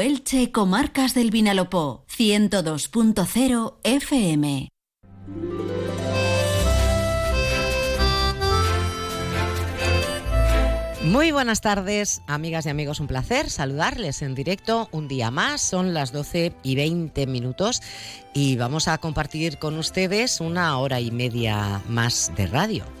Elche Comarcas del Vinalopó 102.0 FM. Muy buenas tardes, amigas y amigos. Un placer saludarles en directo un día más. Son las 12 y 20 minutos y vamos a compartir con ustedes una hora y media más de radio.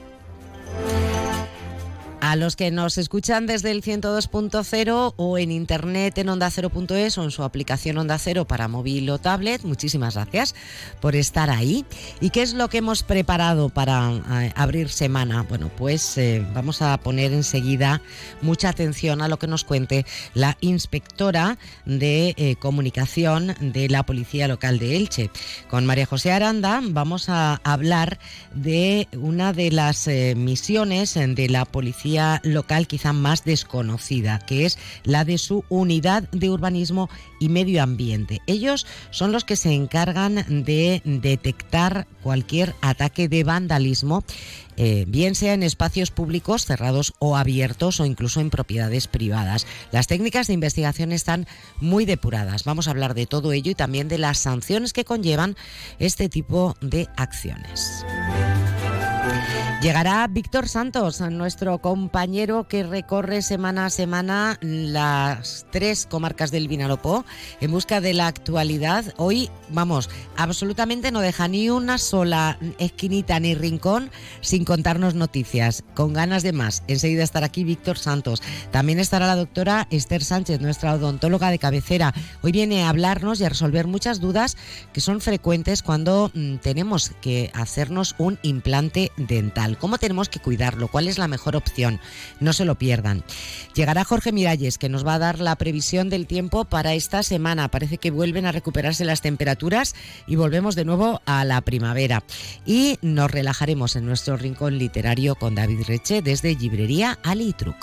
A los que nos escuchan desde el 102.0 o en internet en onda ondacero.es o en su aplicación Onda Cero para móvil o tablet, muchísimas gracias por estar ahí. ¿Y qué es lo que hemos preparado para eh, abrir semana? Bueno, pues eh, vamos a poner enseguida mucha atención a lo que nos cuente la inspectora de eh, comunicación de la Policía Local de Elche. Con María José Aranda vamos a hablar de una de las misiones de la Policía local quizá más desconocida, que es la de su unidad de urbanismo y medio ambiente. Ellos son los que se encargan de detectar cualquier ataque de vandalismo eh, bien sea en espacios públicos cerrados o abiertos o incluso en propiedades privadas. Las técnicas de investigación están muy depuradas. Vamos a hablar de todo ello y también de las sanciones que conllevan este tipo de acciones. Llegará Víctor Santos, nuestro compañero que recorre semana a semana las tres comarcas del Vinalopó en busca de la actualidad. Hoy, vamos, absolutamente no deja ni una sola esquinita ni rincón sin contarnos noticias. Con ganas de más. Enseguida estará aquí Víctor Santos. También estará la doctora Esther Sánchez, nuestra odontóloga de cabecera. Hoy viene a hablarnos y a resolver muchas dudas que son frecuentes cuando mm, tenemos que hacernos un implante dental cómo tenemos que cuidarlo, cuál es la mejor opción. No se lo pierdan. Llegará Jorge Miralles, que nos va a dar la previsión del tiempo para esta semana. Parece que vuelven a recuperarse las temperaturas y volvemos de nuevo a la primavera. Y nos relajaremos en nuestro rincón literario con David Reche desde Librería Alitruc.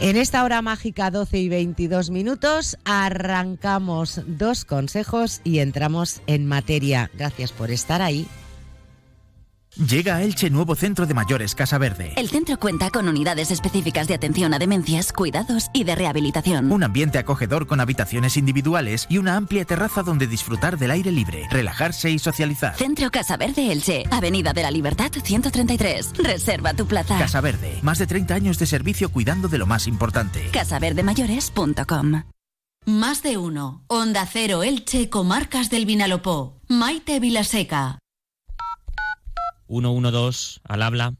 En esta hora mágica 12 y 22 minutos arrancamos dos consejos y entramos en materia. Gracias por estar ahí. Llega a Elche nuevo centro de mayores Casa Verde. El centro cuenta con unidades específicas de atención a demencias, cuidados y de rehabilitación. Un ambiente acogedor con habitaciones individuales y una amplia terraza donde disfrutar del aire libre, relajarse y socializar. Centro Casa Verde Elche, Avenida de la Libertad 133. Reserva tu plaza. Casa Verde, más de 30 años de servicio cuidando de lo más importante. casaverdemayores.com. Más de uno. Onda Cero Elche, Comarcas del Vinalopó. Maite Vilaseca. 112 al habla.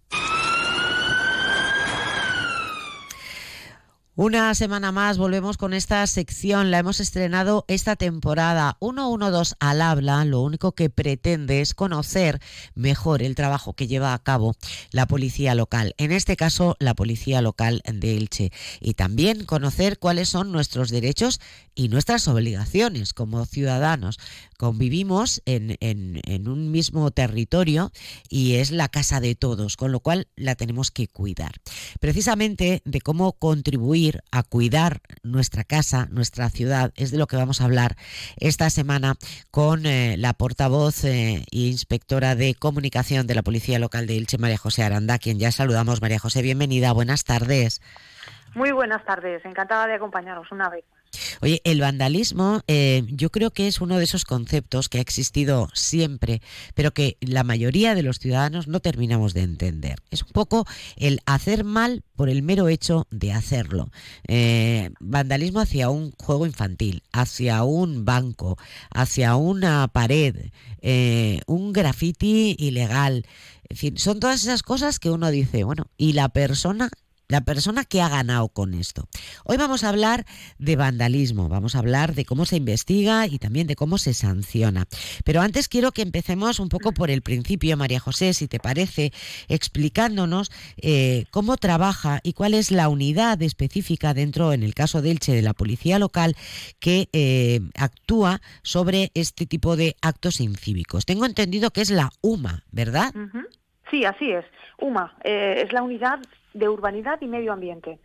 Una semana más volvemos con esta sección, la hemos estrenado esta temporada. 112 al habla, lo único que pretende es conocer mejor el trabajo que lleva a cabo la policía local, en este caso la policía local de Elche, y también conocer cuáles son nuestros derechos y nuestras obligaciones como ciudadanos. Convivimos en, en un mismo territorio y es la casa de todos, con lo cual la tenemos que cuidar. Precisamente de cómo contribuir a cuidar nuestra casa, nuestra ciudad, es de lo que vamos a hablar esta semana con eh, la portavoz e inspectora de comunicación de la Policía Local de Ilche, María José Aranda, quien ya saludamos. María José, bienvenida, buenas tardes. Muy buenas tardes, encantada de acompañaros una vez. Oye, el vandalismo eh, yo creo que es uno de esos conceptos que ha existido siempre, pero que la mayoría de los ciudadanos no terminamos de entender. Es un poco el hacer mal por el mero hecho de hacerlo. Eh, vandalismo hacia un juego infantil, hacia un banco, hacia una pared, eh, un graffiti ilegal. En fin, son todas esas cosas que uno dice, bueno, ¿y la persona la persona que ha ganado con esto. Hoy vamos a hablar de vandalismo, vamos a hablar de cómo se investiga y también de cómo se sanciona. Pero antes quiero que empecemos un poco por el principio, María José, si te parece, explicándonos eh, cómo trabaja y cuál es la unidad específica dentro, en el caso de Elche, de la policía local que eh, actúa sobre este tipo de actos incívicos. Tengo entendido que es la UMA, ¿verdad? Sí, así es. UMA eh, es la unidad de urbanidad y medio ambiente.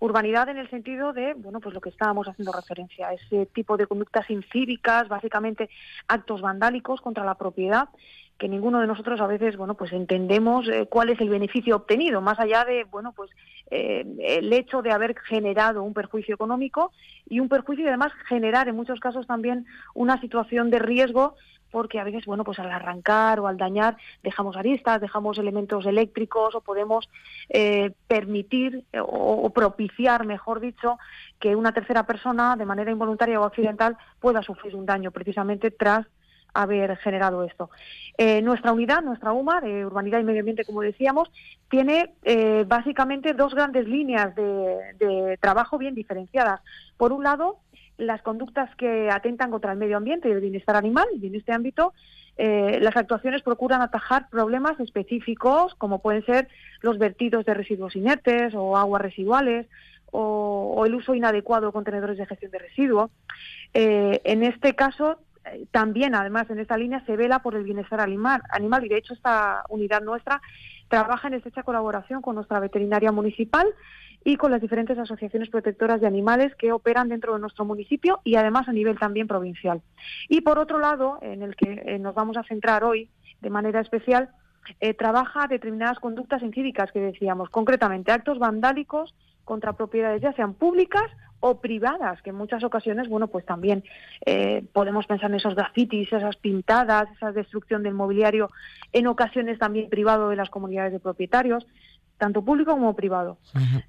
Urbanidad en el sentido de, bueno, pues lo que estábamos haciendo referencia, ese tipo de conductas incívicas, básicamente actos vandálicos contra la propiedad, que ninguno de nosotros a veces, bueno, pues entendemos eh, cuál es el beneficio obtenido, más allá de, bueno, pues eh, el hecho de haber generado un perjuicio económico y un perjuicio y además generar en muchos casos también una situación de riesgo porque a veces, bueno, pues al arrancar o al dañar dejamos aristas, dejamos elementos eléctricos o podemos eh, permitir o, propiciar, mejor dicho, que una tercera persona de manera involuntaria o accidental pueda sufrir un daño precisamente tras haber generado esto. Eh, nuestra unidad, nuestra UMA de Urbanidad y Medio Ambiente, como decíamos, tiene eh, básicamente dos grandes líneas de trabajo bien diferenciadas. Por un lado, las conductas que atentan contra el medio ambiente y el bienestar animal, y en este ámbito eh, las actuaciones procuran atajar problemas específicos, como pueden ser los vertidos de residuos inertes o aguas residuales, o, el uso inadecuado de contenedores de gestión de residuos. Eh, en este caso, eh, también, además, en esta línea se vela por el bienestar animal, animal y de hecho esta unidad nuestra trabaja en estrecha colaboración con nuestra veterinaria municipal y con las diferentes asociaciones protectoras de animales que operan dentro de nuestro municipio y además a nivel también provincial. Y por otro lado, en el que eh, nos vamos a centrar hoy de manera especial, eh, trabaja determinadas conductas incívicas que decíamos, concretamente actos vandálicos contra propiedades ya sean públicas o privadas, que en muchas ocasiones, bueno, pues también eh, podemos pensar en esos grafitis, esas pintadas, esa destrucción del mobiliario, en ocasiones también privado de las comunidades de propietarios tanto público como privado.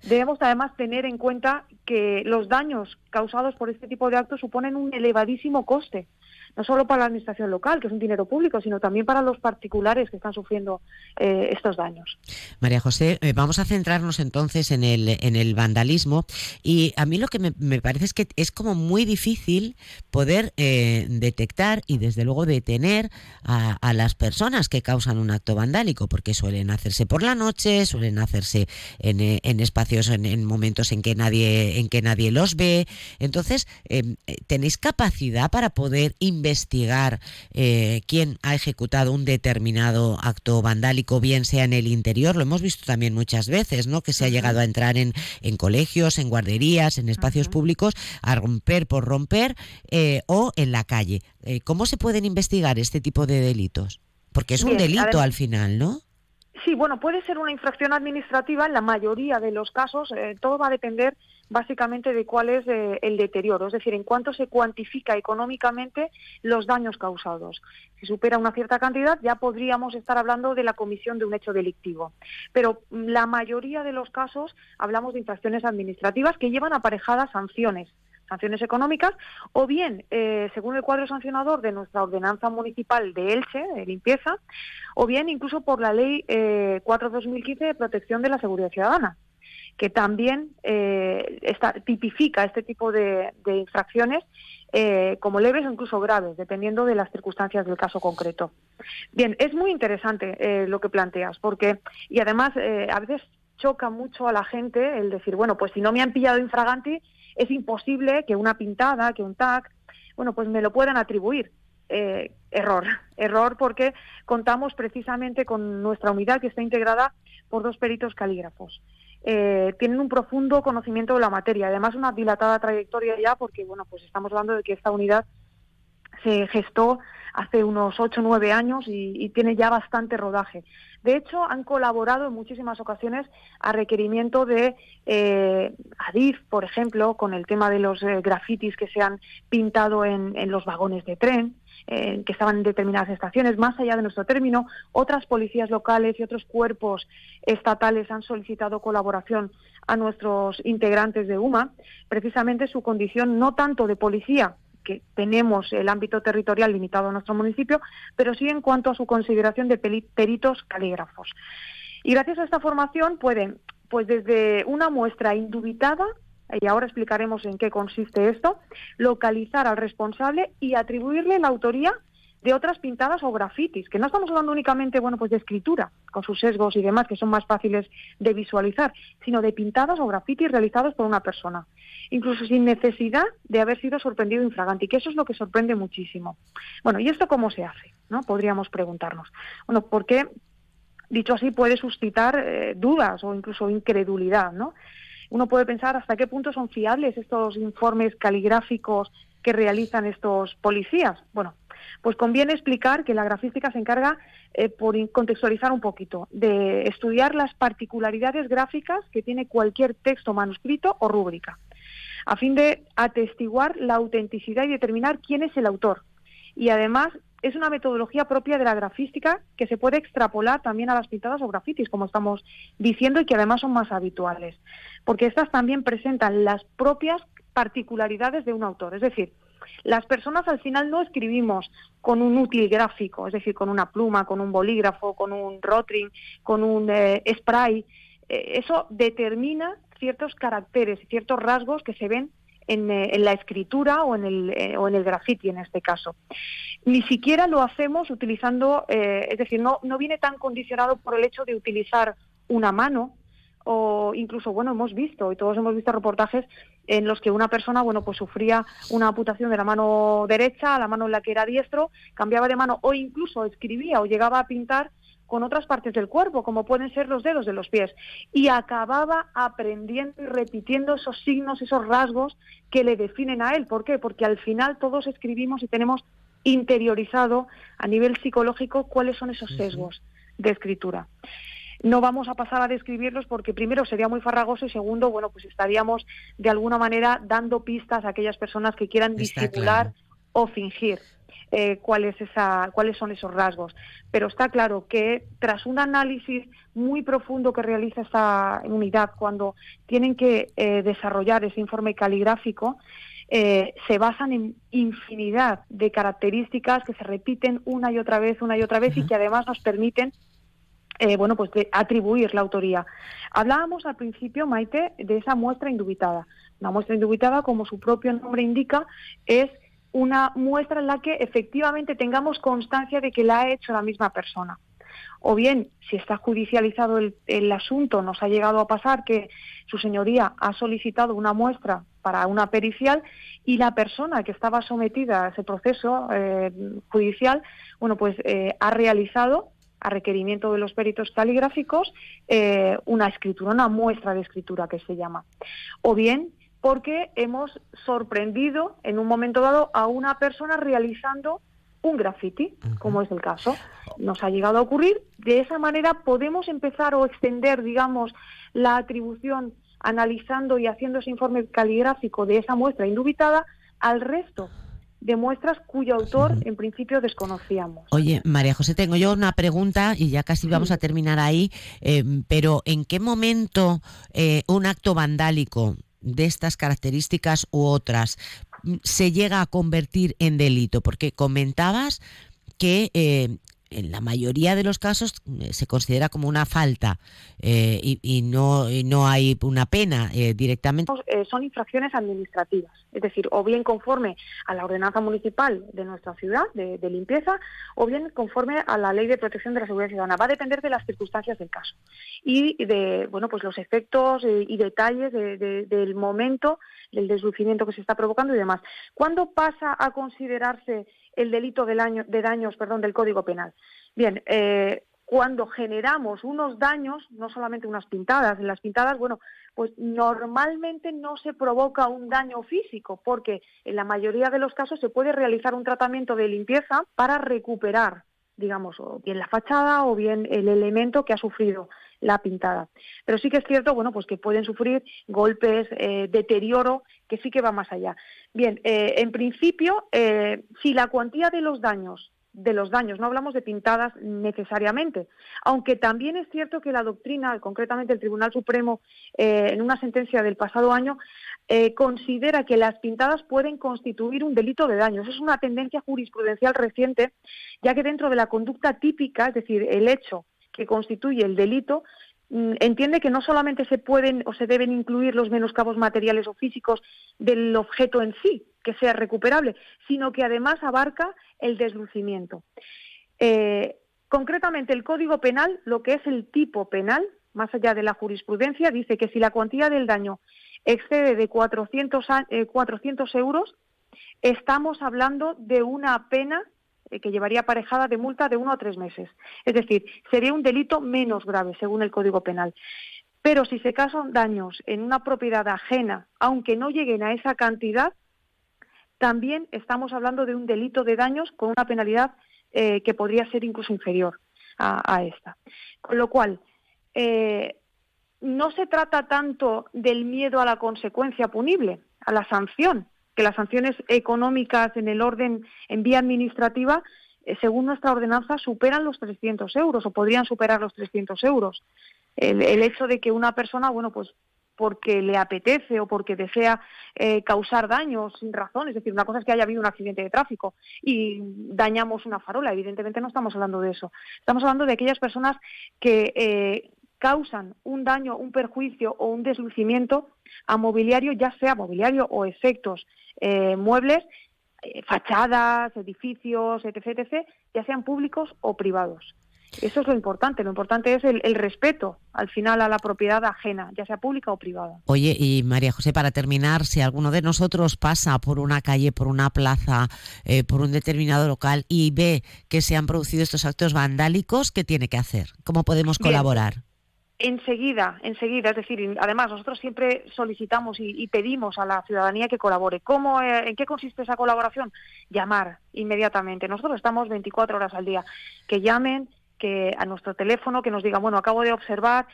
Debemos además tener en cuenta que los daños causados por este tipo de actos suponen un elevadísimo coste no solo para la administración local, que es un dinero público, sino también para los particulares que están sufriendo eh, estos daños. María José, eh, vamos a centrarnos entonces en el, en el vandalismo y a mí lo que me, parece es que es como muy difícil poder eh, detectar y desde luego detener a, las personas que causan un acto vandálico, porque suelen hacerse por la noche, suelen hacerse en, en espacios, en, en, momentos en que nadie, en que nadie los ve. Entonces, ¿tenéis capacidad para poder investigar investigar eh, quién ha ejecutado un determinado acto vandálico, bien sea en el interior, lo hemos visto también muchas veces, ¿no? Que se ha llegado a entrar en, en colegios, en guarderías, en espacios públicos, a romper por romper eh, o en la calle. Eh, ¿Cómo se pueden investigar este tipo de delitos? Porque es un delito al final, ¿no? Sí, bueno, puede ser una infracción administrativa en la mayoría de los casos. todo va a depender básicamente de cuál es eh, el deterioro, es decir, en cuánto se cuantifica económicamente los daños causados. Si supera una cierta cantidad, ya podríamos estar hablando de la comisión de un hecho delictivo. Pero la mayoría de los casos hablamos de infracciones administrativas que llevan aparejadas sanciones sanciones económicas, o bien, eh, según el cuadro sancionador de nuestra ordenanza municipal de Elche, de limpieza, o bien incluso por la ley eh, 4-2015 de protección de la seguridad ciudadana que también eh, tipifica este tipo de, infracciones eh, como leves o incluso graves, dependiendo de las circunstancias del caso concreto. Bien, es muy interesante eh, lo que planteas, porque, y además a veces choca mucho a la gente el decir, bueno, pues si no me han pillado infraganti, es imposible que una pintada, que un tag, bueno, pues me lo puedan atribuir. error, error porque contamos precisamente con nuestra unidad que está integrada por dos peritos calígrafos eh, tienen un profundo conocimiento de la materia, además una dilatada trayectoria ya, porque bueno, pues estamos hablando de que esta unidad se gestó hace unos 8 o 9 años y, tiene ya bastante rodaje. De hecho, han colaborado en muchísimas ocasiones a requerimiento de eh, Adif, por ejemplo, con el tema de los eh, grafitis que se han pintado en los vagones de tren. Eh, que estaban en determinadas estaciones, más allá de nuestro término, otras policías locales y otros cuerpos estatales han solicitado colaboración a nuestros integrantes de UMA, precisamente su condición no tanto de policía, que tenemos el ámbito territorial limitado a nuestro municipio, pero sí en cuanto a su consideración de peritos calígrafos. Y gracias a esta formación pueden, pues desde una muestra indubitada y ahora explicaremos en qué consiste esto, localizar al responsable y atribuirle la autoría de otras pintadas o grafitis, que no estamos hablando únicamente bueno, pues de escritura, con sus sesgos y demás, que son más fáciles de visualizar, sino de pintadas o grafitis realizados por una persona, incluso sin necesidad de haber sido sorprendido infragante, y que eso es lo que sorprende muchísimo. Bueno, ¿y esto cómo se hace? ¿no? Podríamos preguntarnos. Bueno, porque, dicho así, puede suscitar eh, dudas o incluso incredulidad, ¿no? uno puede pensar hasta qué punto son fiables estos informes caligráficos que realizan estos policías. Bueno, Pues conviene explicar que la grafística se encarga, eh, por contextualizar un poquito, de estudiar las particularidades gráficas que tiene cualquier texto manuscrito o rúbrica, a fin de atestiguar la autenticidad y determinar quién es el autor. Y además es una metodología propia de la grafística que se puede extrapolar también a las pintadas o grafitis, como estamos diciendo, y que además son más habituales, porque estas también presentan las propias particularidades de un autor. Es decir, las personas al final no escribimos con un útil gráfico, es decir, con una pluma, con un bolígrafo, con un rotring, con un eh, spray. Eh, eso determina ciertos caracteres y ciertos rasgos que se ven en, eh, la escritura o en el, o en el graffiti en este caso. Ni siquiera lo hacemos utilizando, es decir, no, no viene tan condicionado por el hecho de utilizar una mano o incluso, bueno, hemos visto, y todos hemos visto reportajes en los que una persona, bueno, pues sufría una amputación de la mano derecha a la mano en la que era diestro, cambiaba de mano o incluso escribía o llegaba a pintar con otras partes del cuerpo, como pueden ser los dedos de los pies, y acababa aprendiendo y repitiendo esos signos, esos rasgos que le definen a él. ¿Por qué? Porque al final todos escribimos y tenemos interiorizado a nivel psicológico cuáles son esos sesgos de escritura no vamos a pasar a describirlos porque primero sería muy farragoso y segundo, bueno, pues estaríamos de alguna manera dando pistas a aquellas personas que quieran disimular o fingir. Eh, cuál esa, cuáles son esos rasgos. Pero está claro que tras un análisis muy profundo que realiza esta unidad cuando tienen que eh, desarrollar ese informe caligráfico, eh, se basan en infinidad de características que se repiten una y otra vez, una y otra vez y que además nos permiten eh, bueno, pues de atribuir la autoría. Hablábamos al principio, Maite, de esa muestra indubitada. Una muestra indubitada, como su propio nombre indica, es una muestra en la que efectivamente tengamos constancia de que la ha hecho la misma persona. O bien, si está judicializado el, asunto, nos ha llegado a pasar que su señoría ha solicitado una muestra para una pericial y la persona que estaba sometida a ese proceso eh, judicial, bueno, pues eh, ha realizado a requerimiento de los peritos caligráficos, eh, una escritura, una muestra de escritura que se llama. O bien porque hemos sorprendido en un momento dado a una persona realizando un graffiti, como es el caso. Nos ha llegado a ocurrir. De esa manera podemos empezar o extender, digamos, la atribución analizando y haciendo ese informe caligráfico de esa muestra indubitada al resto de muestras cuyo autor en principio desconocíamos. Oye, María José, tengo yo una pregunta y ya casi vamos a terminar ahí, eh, pero ¿en qué momento eh, un acto vandálico de estas características u otras mm, se llega a convertir en delito? Porque comentabas que eh, en la mayoría de los casos eh, se considera como una falta eh, y, no, no hay una pena eh, directamente. son infracciones administrativas, es decir, o bien conforme a la ordenanza municipal de nuestra ciudad de, limpieza, o bien conforme a la ley de protección de la seguridad ciudadana. Va a depender de las circunstancias del caso y de bueno pues los efectos y detalles del momento del deslucimiento que se está provocando y demás. ¿Cuándo pasa a considerarse el delito de daños perdón, del Código Penal. Bien, eh, cuando generamos unos daños, no solamente unas pintadas, en las pintadas, bueno, pues normalmente no se provoca un daño físico, porque en la mayoría de los casos se puede realizar un tratamiento de limpieza para recuperar, digamos, o bien la fachada o bien el elemento que ha sufrido la pintada. Pero sí que es cierto, bueno, pues que pueden sufrir golpes, eh, deterioro, que sí que va más allá. Bien, eh, en principio, eh, si la cuantía de los daños de los daños, no hablamos de pintadas necesariamente, aunque también es cierto que la doctrina, concretamente el Tribunal Supremo, en una sentencia del pasado año, considera que las pintadas pueden constituir un delito de daños. Es una tendencia jurisprudencial reciente, ya que dentro de la conducta típica, es decir, el hecho que constituye el delito, mm, entiende que no solamente se pueden o se deben incluir los menoscabos materiales o físicos del objeto en sí, que sea recuperable, sino que además abarca el deslucimiento. Eh, concretamente, el Código Penal, lo que es el tipo penal, más allá de la jurisprudencia, dice que si la cuantía del daño excede de 400, 400 eh, euros, estamos hablando de una pena eh, que llevaría aparejada de multa de uno a tres meses. Es decir, sería un delito menos grave, según el Código Penal. Pero si se causan daños en una propiedad ajena, aunque no lleguen a esa cantidad, también estamos hablando de un delito de daños con una penalidad eh, que podría ser incluso inferior a, esta. Con lo cual, no se trata tanto del miedo a la consecuencia punible, a la sanción, que las sanciones económicas en el orden en vía administrativa, eh, según nuestra ordenanza, superan los 300 euros o podrían superar los 300 euros. El, hecho de que una persona, bueno, pues porque le apetece o porque desea eh, causar daños sin razón. Es decir, una cosa es que haya habido un accidente de tráfico y dañamos una farola. Evidentemente no estamos hablando de eso. Estamos hablando de aquellas personas que eh, causan un daño, un perjuicio o un deslucimiento a mobiliario, ya sea mobiliario o efectos eh, muebles, fachadas, edificios, etc., etc., ya sean públicos o privados. Eso es lo importante. Lo importante es el, respeto al final a la propiedad ajena, ya sea pública o privada. Oye, y María José, para terminar, si alguno de nosotros pasa por una calle, por una plaza, eh, por un determinado local y ve que se han producido estos actos vandálicos, ¿qué tiene que hacer? ¿Cómo podemos colaborar? Enseguida, enseguida, es decir, además nosotros siempre solicitamos y, pedimos a la ciudadanía que colabore. ¿Cómo, eh, ¿En qué consiste esa colaboración? Llamar inmediatamente. Nosotros estamos 24 horas al día. Que llamen, que a nuestro teléfono, que nos diga, bueno, acabo de observar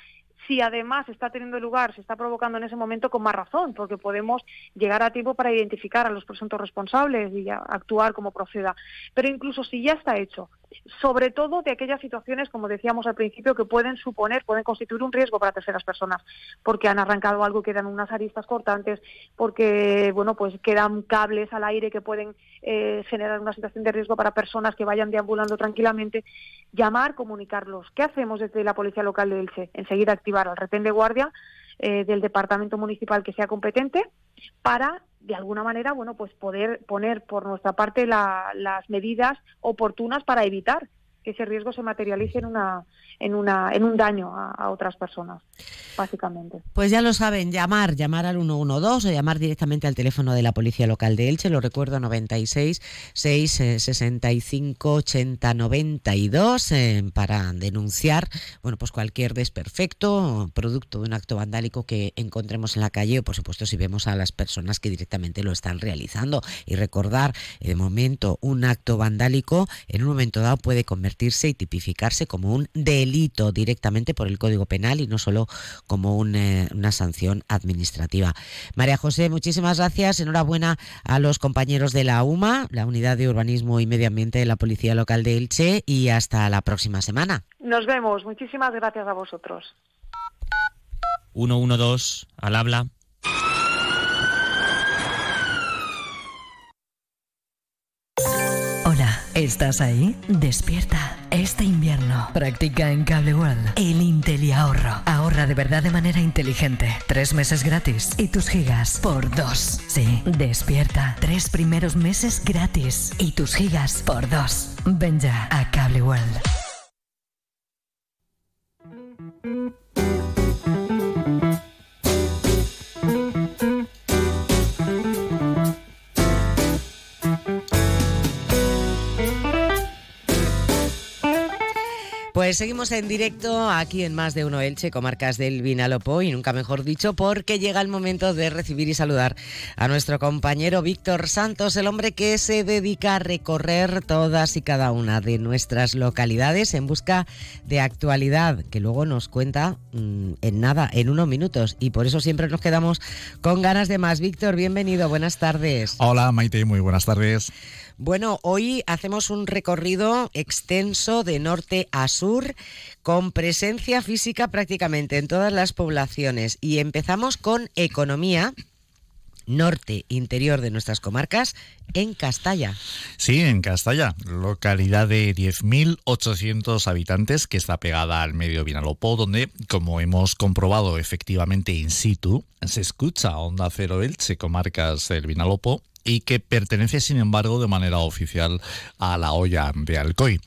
si además está teniendo lugar, se está provocando en ese momento con más razón, porque podemos llegar a tiempo para identificar a los presuntos responsables y actuar como proceda. Pero incluso si ya está hecho, sobre todo de aquellas situaciones, como decíamos al principio, que pueden suponer, pueden constituir un riesgo para terceras personas, porque han arrancado algo, quedan unas aristas cortantes, porque bueno, pues quedan cables al aire que pueden eh, generar una situación de riesgo para personas que vayan deambulando tranquilamente. Llamar, comunicarlos. ¿Qué hacemos desde la Policía Local de Elche? Enseguida activar al retén de guardia eh, del departamento municipal que sea competente para de alguna manera, bueno, pues poder poner por nuestra parte las medidas oportunas para evitar que ese riesgo se materialice en una en una en un daño a, otras personas básicamente. Pues ya lo saben llamar llamar al 112 o llamar directamente al teléfono de la policía local de Elche lo recuerdo 96 6 65 80 92 para denunciar bueno pues cualquier desperfecto producto de un acto vandálico que encontremos en la calle o por supuesto si vemos a las personas que directamente lo están realizando. Y recordar de momento un acto vandálico en un momento dado puede convertirse y tipificarse como un delito directamente por el Código Penal y no solo como eh, una sanción administrativa. María José, muchísimas gracias. Enhorabuena a los compañeros de la UMA, la Unidad de Urbanismo y Medio Ambiente de la Policía Local de Elche y hasta la próxima semana. Nos vemos. Muchísimas gracias a vosotros. 112 al habla. ¿Estás ahí? Despierta. Este invierno practica en Cable World el Intel ahorro. Ahorra de verdad de manera inteligente. Tres meses gratis y tus gigas por dos. Sí, despierta. Tres primeros meses gratis y tus gigas por dos. Ven ya a Cable World. Pues seguimos en directo aquí en Más de Uno Elche, comarcas del Vinalopó, y nunca mejor dicho, porque llega el momento de recibir y saludar a nuestro compañero Víctor Santos, el hombre que se dedica a recorrer todas y cada una de nuestras localidades en busca de actualidad, que luego nos cuenta mm, en nada, en unos minutos, y por eso siempre nos quedamos con ganas de más. Víctor, bienvenido, buenas tardes. Hola Maite, muy buenas tardes. Bueno, hoy hacemos un recorrido extenso de norte a sur con presencia física prácticamente en todas las poblaciones y empezamos con economía norte interior de nuestras comarcas en Castalla. Sí, en Castalla, localidad de 10.800 habitantes que está pegada al medio Vinalopó, donde, como hemos comprobado efectivamente in situ, se escucha Onda Cero Elche, comarcas del Vinalopó, y que pertenece, sin embargo, de manera oficial a la olla de Alcoy.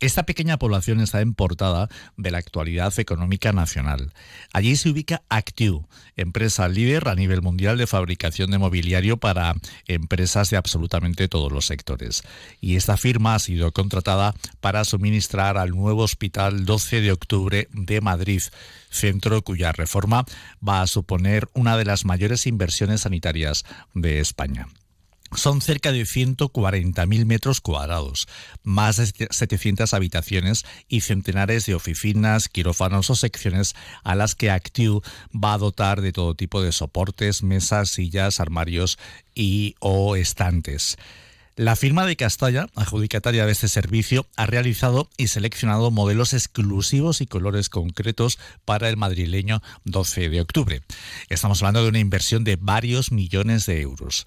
Esta pequeña población está en portada de la actualidad económica nacional. Allí se ubica Actiu, empresa líder a nivel mundial de fabricación de mobiliario para empresas de absolutamente todos los sectores. Y esta firma ha sido contratada para suministrar al nuevo Hospital 12 de Octubre de Madrid, centro cuya reforma va a suponer una de las mayores inversiones sanitarias de España. Son cerca de 140.000 metros cuadrados, más de 700 habitaciones y centenares de oficinas, quirófanos o secciones a las que Actiu va a dotar de todo tipo de soportes, mesas, sillas, armarios y o estantes. La firma de Castalla, adjudicataria de este servicio, ha realizado y seleccionado modelos exclusivos y colores concretos para el madrileño 12 de octubre. Estamos hablando de una inversión de varios millones de euros.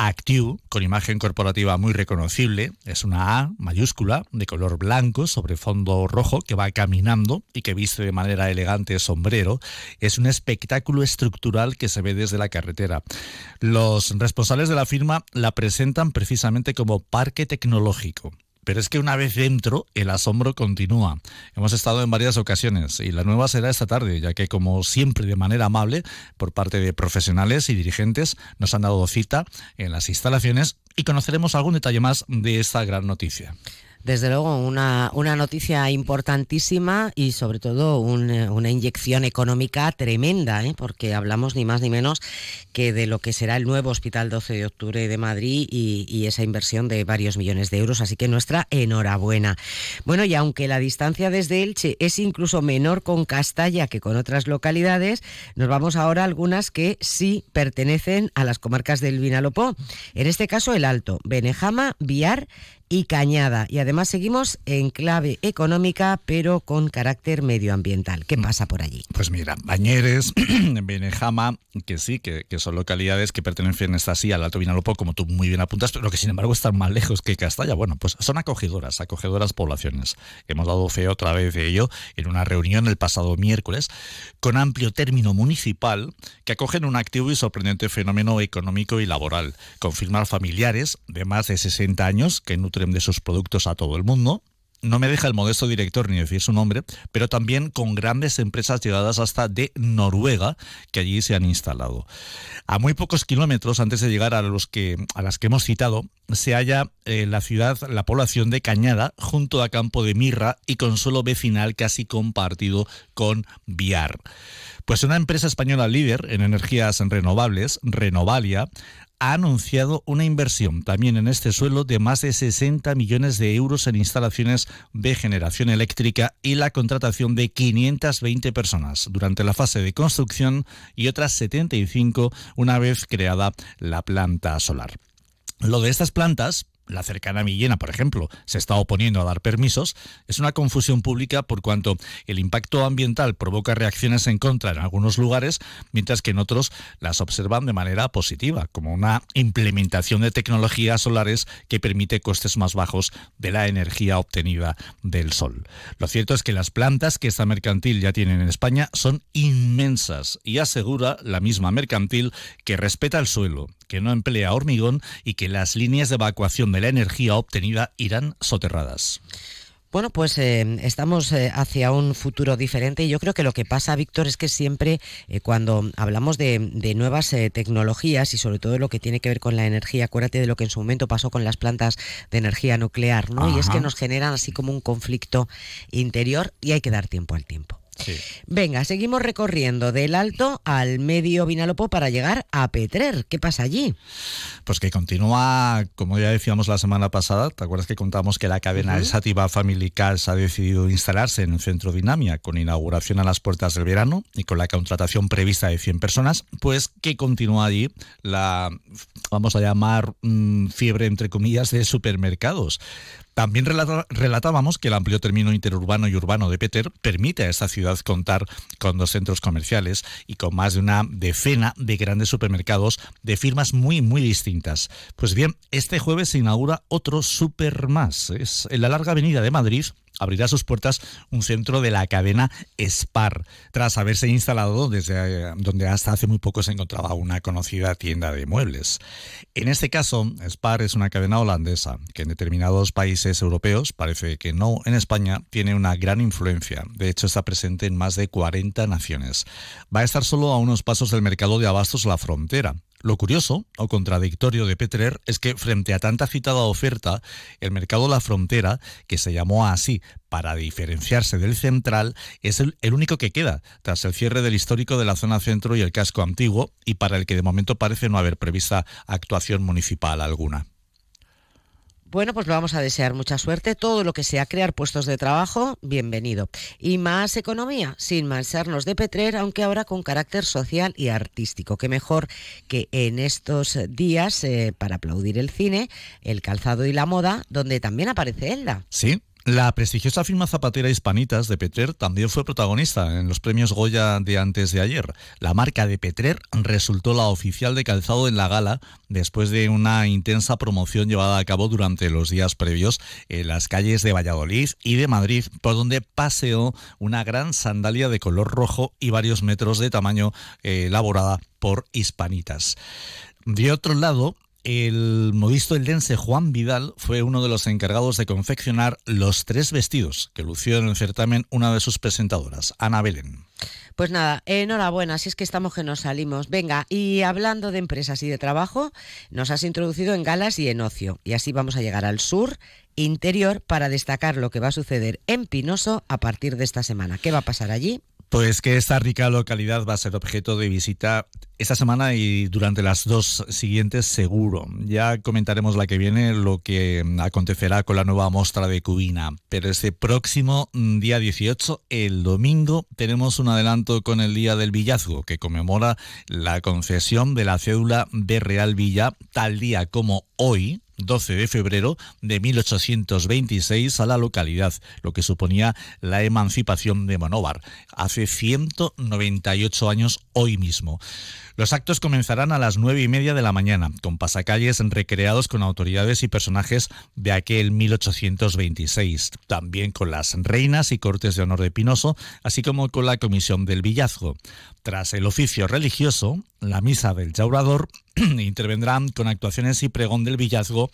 Actiu, con imagen corporativa muy reconocible, es una A mayúscula de color blanco sobre fondo rojo que va caminando y que viste de manera elegante sombrero. Es un espectáculo estructural que se ve desde la carretera. Los responsables de la firma la presentan precisamente como parque tecnológico. Pero es que una vez dentro, el asombro continúa. Hemos estado en varias ocasiones y la nueva será esta tarde, ya que como siempre de manera amable, por parte de profesionales y dirigentes, nos han dado cita en las instalaciones y conoceremos algún detalle más de esta gran noticia. Desde luego, una, una noticia importantísima y sobre todo una inyección económica tremenda, ¿eh? porque hablamos ni más ni menos que de lo que será el nuevo Hospital 12 de Octubre de Madrid y, y esa inversión de varios millones de euros. Así que nuestra enhorabuena. Bueno, y aunque la distancia desde Elche es incluso menor con Castalla que con otras localidades, nos vamos ahora a algunas que sí pertenecen a las comarcas del Vinalopó. En este caso, el Alto, Benejama, Viar y Cañada. Y además seguimos en clave económica, pero con carácter medioambiental. ¿Qué pasa por allí? Pues mira, Bañeres, Benejama, que sí, que, son localidades que pertenecen esta sí al Alto Vinalopó, como tú muy bien apuntas, pero que sin embargo están más lejos que Castalla. Bueno, pues son acogedoras, acogedoras poblaciones. Hemos dado fe otra vez de ello en una reunión el pasado miércoles con amplio término municipal que acogen un activo y sorprendente fenómeno económico y laboral, confirmar familiares de más de 60 años que nutren de sus productos a todo el mundo. No me deja el modesto director ni decir su nombre, pero también con grandes empresas llegadas hasta de Noruega que allí se han instalado. A muy pocos kilómetros antes de llegar a los que a las que hemos citado, se halla eh, la ciudad, la población de Cañada, junto a Campo de Mirra y con suelo vecinal casi compartido con Viar. Pues una empresa española líder en energías renovables, Renovalia, ha anunciado una inversión también en este suelo de más de 60 millones de euros en instalaciones de generación eléctrica y la contratación de 520 personas durante la fase de construcción y otras 75 una vez creada la planta solar. Lo de estas plantas la cercana Millena, por ejemplo, se está oponiendo a dar permisos, es una confusión pública por cuanto el impacto ambiental provoca reacciones en contra en algunos lugares, mientras que en otros las observan de manera positiva, como una implementación de tecnologías solares que permite costes más bajos de la energía obtenida del sol. Lo cierto es que las plantas que esta mercantil ya tiene en España son inmensas y asegura la misma mercantil que respeta el suelo, que no emplea hormigón y que las líneas de evacuación de la energía obtenida irán soterradas. Bueno, pues eh, estamos eh, hacia un futuro diferente y yo creo que lo que pasa, Víctor, es que siempre eh, cuando hablamos de, nuevas tecnologías y sobre todo lo que tiene que ver con la energía, acuérdate de lo que en su momento pasó con las plantas de energía nuclear, ¿no? Y es que nos generan así como un conflicto interior y hay que dar tiempo al tiempo. Venga, seguimos recorriendo del Alto al medio Vinalopó para llegar a Petrer. ¿Qué pasa allí? Pues que continúa, como ya decíamos la semana pasada, ¿te acuerdas que contamos que la cadena uh Sativa Family Cars ha decidido instalarse en el centro Dinamia con inauguración a las puertas del verano y con la contratación prevista de 100 personas? Pues que continúa allí la, vamos a llamar, mm, fiebre entre comillas de supermercados. También relatábamos que el amplio término interurbano y urbano de Peter permite a esta ciudad contar con dos centros comerciales y con más de una decena de grandes supermercados de firmas muy, muy distintas. Pues bien, este jueves se inaugura otro super más. Es en la larga avenida de Madrid, abrirá sus puertas un centro de la cadena Spar, tras haberse instalado desde eh, donde hasta hace muy poco se encontraba una conocida tienda de muebles. En este caso, Spar es una cadena holandesa que en determinados países europeos, parece que no en España, tiene una gran influencia. De hecho, está presente en más de 40 naciones. Va a estar solo a unos pasos del mercado de abastos La Frontera, Lo curioso o contradictorio de Petrer es que frente a tanta citada oferta, el mercado La Frontera, que se llamó así para diferenciarse del central, es el, el, único que queda tras el cierre del histórico de la zona centro y el casco antiguo y para el que de momento parece no haber prevista actuación municipal alguna. Bueno, pues lo vamos a desear mucha suerte. Todo lo que sea crear puestos de trabajo, bienvenido. Y más economía, sin mancharnos de Petrer, aunque ahora con carácter social y artístico. Que mejor que en estos días, eh, para aplaudir el cine, el calzado y la moda, donde también aparece Elda. Sí, la prestigiosa firma zapatera Hispanitas de Petrer también fue protagonista en los premios Goya de antes de ayer. La marca de Petrer resultó la oficial de calzado en la gala después de una intensa promoción llevada a cabo durante los días previos en las calles de Valladolid y de Madrid, por donde paseó una gran sandalia de color rojo y varios metros de tamaño eh, elaborada por Hispanitas. De otro lado, el modisto eldense Juan Vidal fue uno de los encargados de confeccionar los tres vestidos que lució en el certamen una de sus presentadoras, Ana Belén. Pues nada, enhorabuena, si es que estamos que nos salimos. Venga, y hablando de empresas y de trabajo, nos has introducido en galas y en ocio. Y así vamos a llegar al sur interior para destacar lo que va a suceder en Pinoso a partir de esta semana. ¿Qué va a pasar allí? Pues que esta rica localidad va a ser objeto de visita esta semana y durante las dos siguientes seguro. Ya comentaremos la que viene lo que acontecerá con la nueva mostra de Cubina. Pero este próximo día 18, el domingo, tenemos un adelanto con el Día del Villazgo, que conmemora la concesión de la cédula de Real Villa tal día como hoy, 12 de febrero de 1826 a la localidad, lo que suponía la emancipación de Monóvar, hace 198 años hoy mismo. Los actos comenzarán a las nueve y media de la mañana, con pasacalles recreados con autoridades y personajes de aquel 1826, también con las reinas y cortes de honor de Pinoso, así como con la comisión del villazgo. Tras el oficio religioso, la misa del llaurador intervendrán con actuaciones y pregón del villazgo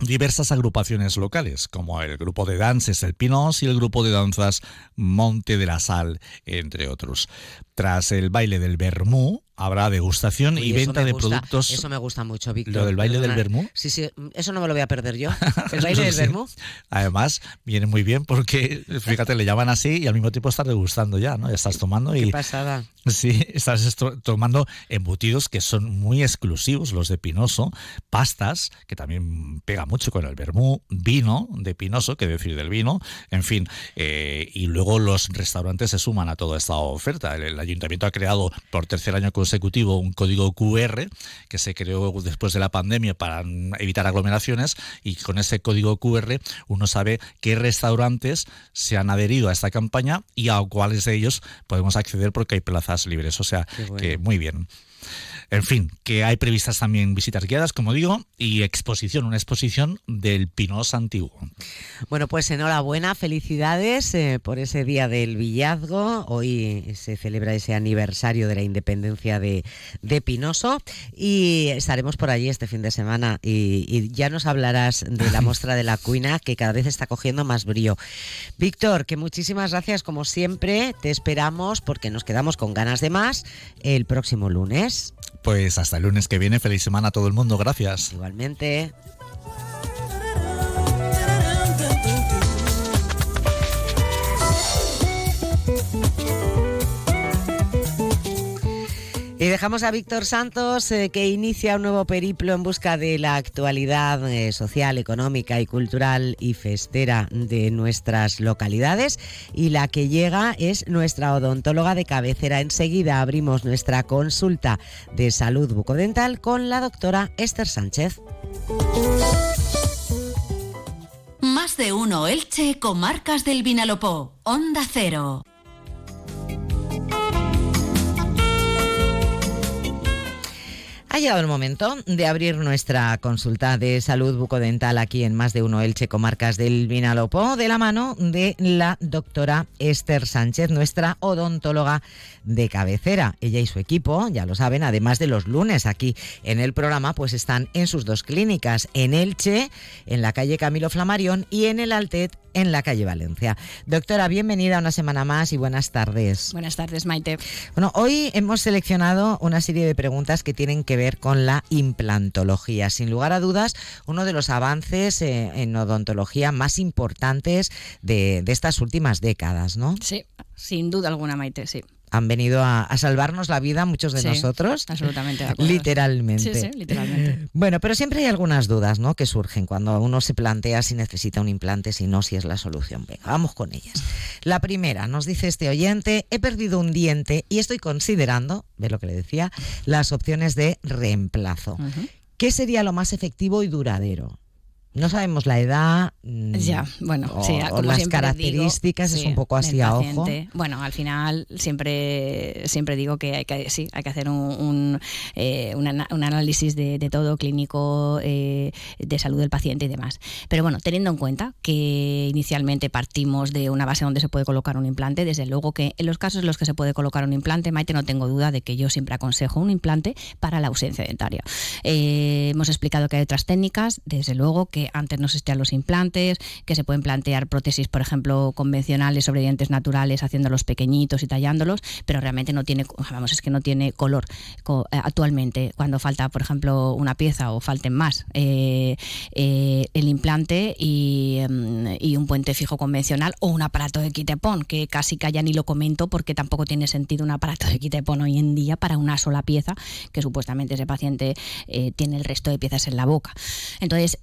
diversas agrupaciones locales, como el grupo de danzas El Pinos y el grupo de danzas Monte de la Sal, entre otros. Tras el baile del Bermú, habrá degustación y venta de productos. Eso me gusta mucho, Víctor. ¿Lo del baile del Bermú? Sí, sí, eso no me lo voy a perder yo. El baile del Bermú. Además, viene muy bien porque, fíjate, le llaman así y al mismo tiempo estás degustando ya, ¿no? Ya estás tomando y. Qué pasada. Sí, estás tomando embutidos que son muy exclusivos, los de Pinoso, pastas, que también pega mucho con el Bermú, vino de Pinoso, que decir del vino, en fin. Eh, y luego los restaurantes se suman a toda esta oferta. El, el ayuntamiento ha creado por tercer año consecutivo un código QR que se creó después de la pandemia para evitar aglomeraciones y con ese código QR uno sabe qué restaurantes se han adherido a esta campaña y a cuáles de ellos podemos acceder porque hay plazas libres. O sea, bueno. que muy bien. En fin, que hay previstas también visitas guiadas, como digo, y exposición, una exposición del Pinos antiguo. Bueno, pues enhorabuena, felicidades eh, por ese día del villazgo. Hoy se celebra ese aniversario de la independencia de, de Pinoso y estaremos por allí este fin de semana y, y ya nos hablarás de la muestra de la cuina que cada vez está cogiendo más brío. Víctor, que muchísimas gracias como siempre, te esperamos porque nos quedamos con ganas de más el próximo lunes. Pues hasta el lunes que viene, feliz semana a todo el mundo, gracias. Igualmente. Dejamos a Víctor Santos, eh, que inicia un nuevo periplo en busca de la actualidad eh, social, económica y cultural y festera de nuestras localidades. Y la que llega es nuestra odontóloga de cabecera. Enseguida abrimos nuestra consulta de salud bucodental con la doctora Esther Sánchez. Más de uno Elche, comarcas del Vinalopó, Onda Cero. Ha llegado el momento de abrir nuestra consulta de salud bucodental aquí en más de uno Elche, comarcas del Vinalopó, de la mano de la doctora Esther Sánchez, nuestra odontóloga de cabecera. Ella y su equipo, ya lo saben, además de los lunes aquí en el programa, pues están en sus dos clínicas, en Elche, en la calle Camilo Flamarión y en el Altet, en la calle Valencia. Doctora, bienvenida una semana más y buenas tardes. Buenas tardes, Maite. Bueno, hoy hemos seleccionado una serie de preguntas que tienen que ver con la implantología. Sin lugar a dudas, uno de los avances eh, en odontología más importantes de, de estas últimas décadas, ¿no? Sí, sin duda alguna, Maite, sí han venido a, salvarnos la vida muchos de nosotros. Absolutamente de acuerdo. Literalmente. Sí, sí, literalmente. Bueno, pero siempre hay algunas dudas, ¿no? Que surgen cuando uno se plantea si necesita un implante, si no, si es la solución. Venga, vamos con ellas. La primera, nos dice este oyente, he perdido un diente y estoy considerando, ve lo que le decía, las opciones de reemplazo. ¿Qué sería lo más efectivo y duradero? No sabemos la edad. Mm, ya, bueno, o, las características, es un poco así a ojo. Bueno, al final siempre siempre digo que hay que, sí, hay que hacer un, eh, un, análisis de, todo clínico, eh, de salud del paciente y demás. Pero bueno, teniendo en cuenta que inicialmente partimos de una base donde se puede colocar un implante, desde luego que en los casos en los que se puede colocar un implante, Maite, no tengo duda de que yo siempre aconsejo un implante para la ausencia dentaria. Eh, hemos explicado que hay otras técnicas, desde luego que antes no existían los implantes, que se pueden plantear prótesis, por ejemplo, convencionales sobre dientes naturales, haciéndolos pequeñitos y tallándolos, pero realmente no tiene, vamos, es que no tiene color eh, actualmente. Cuando falta, por ejemplo, una pieza o falten más, eh, eh, el implante mm, y, un puente fijo convencional o un aparato de quitepón, que casi que ni lo comento porque tampoco tiene sentido un aparato de quitepón hoy en día para una sola pieza, que supuestamente ese paciente tiene el resto de piezas en la boca. Entonces,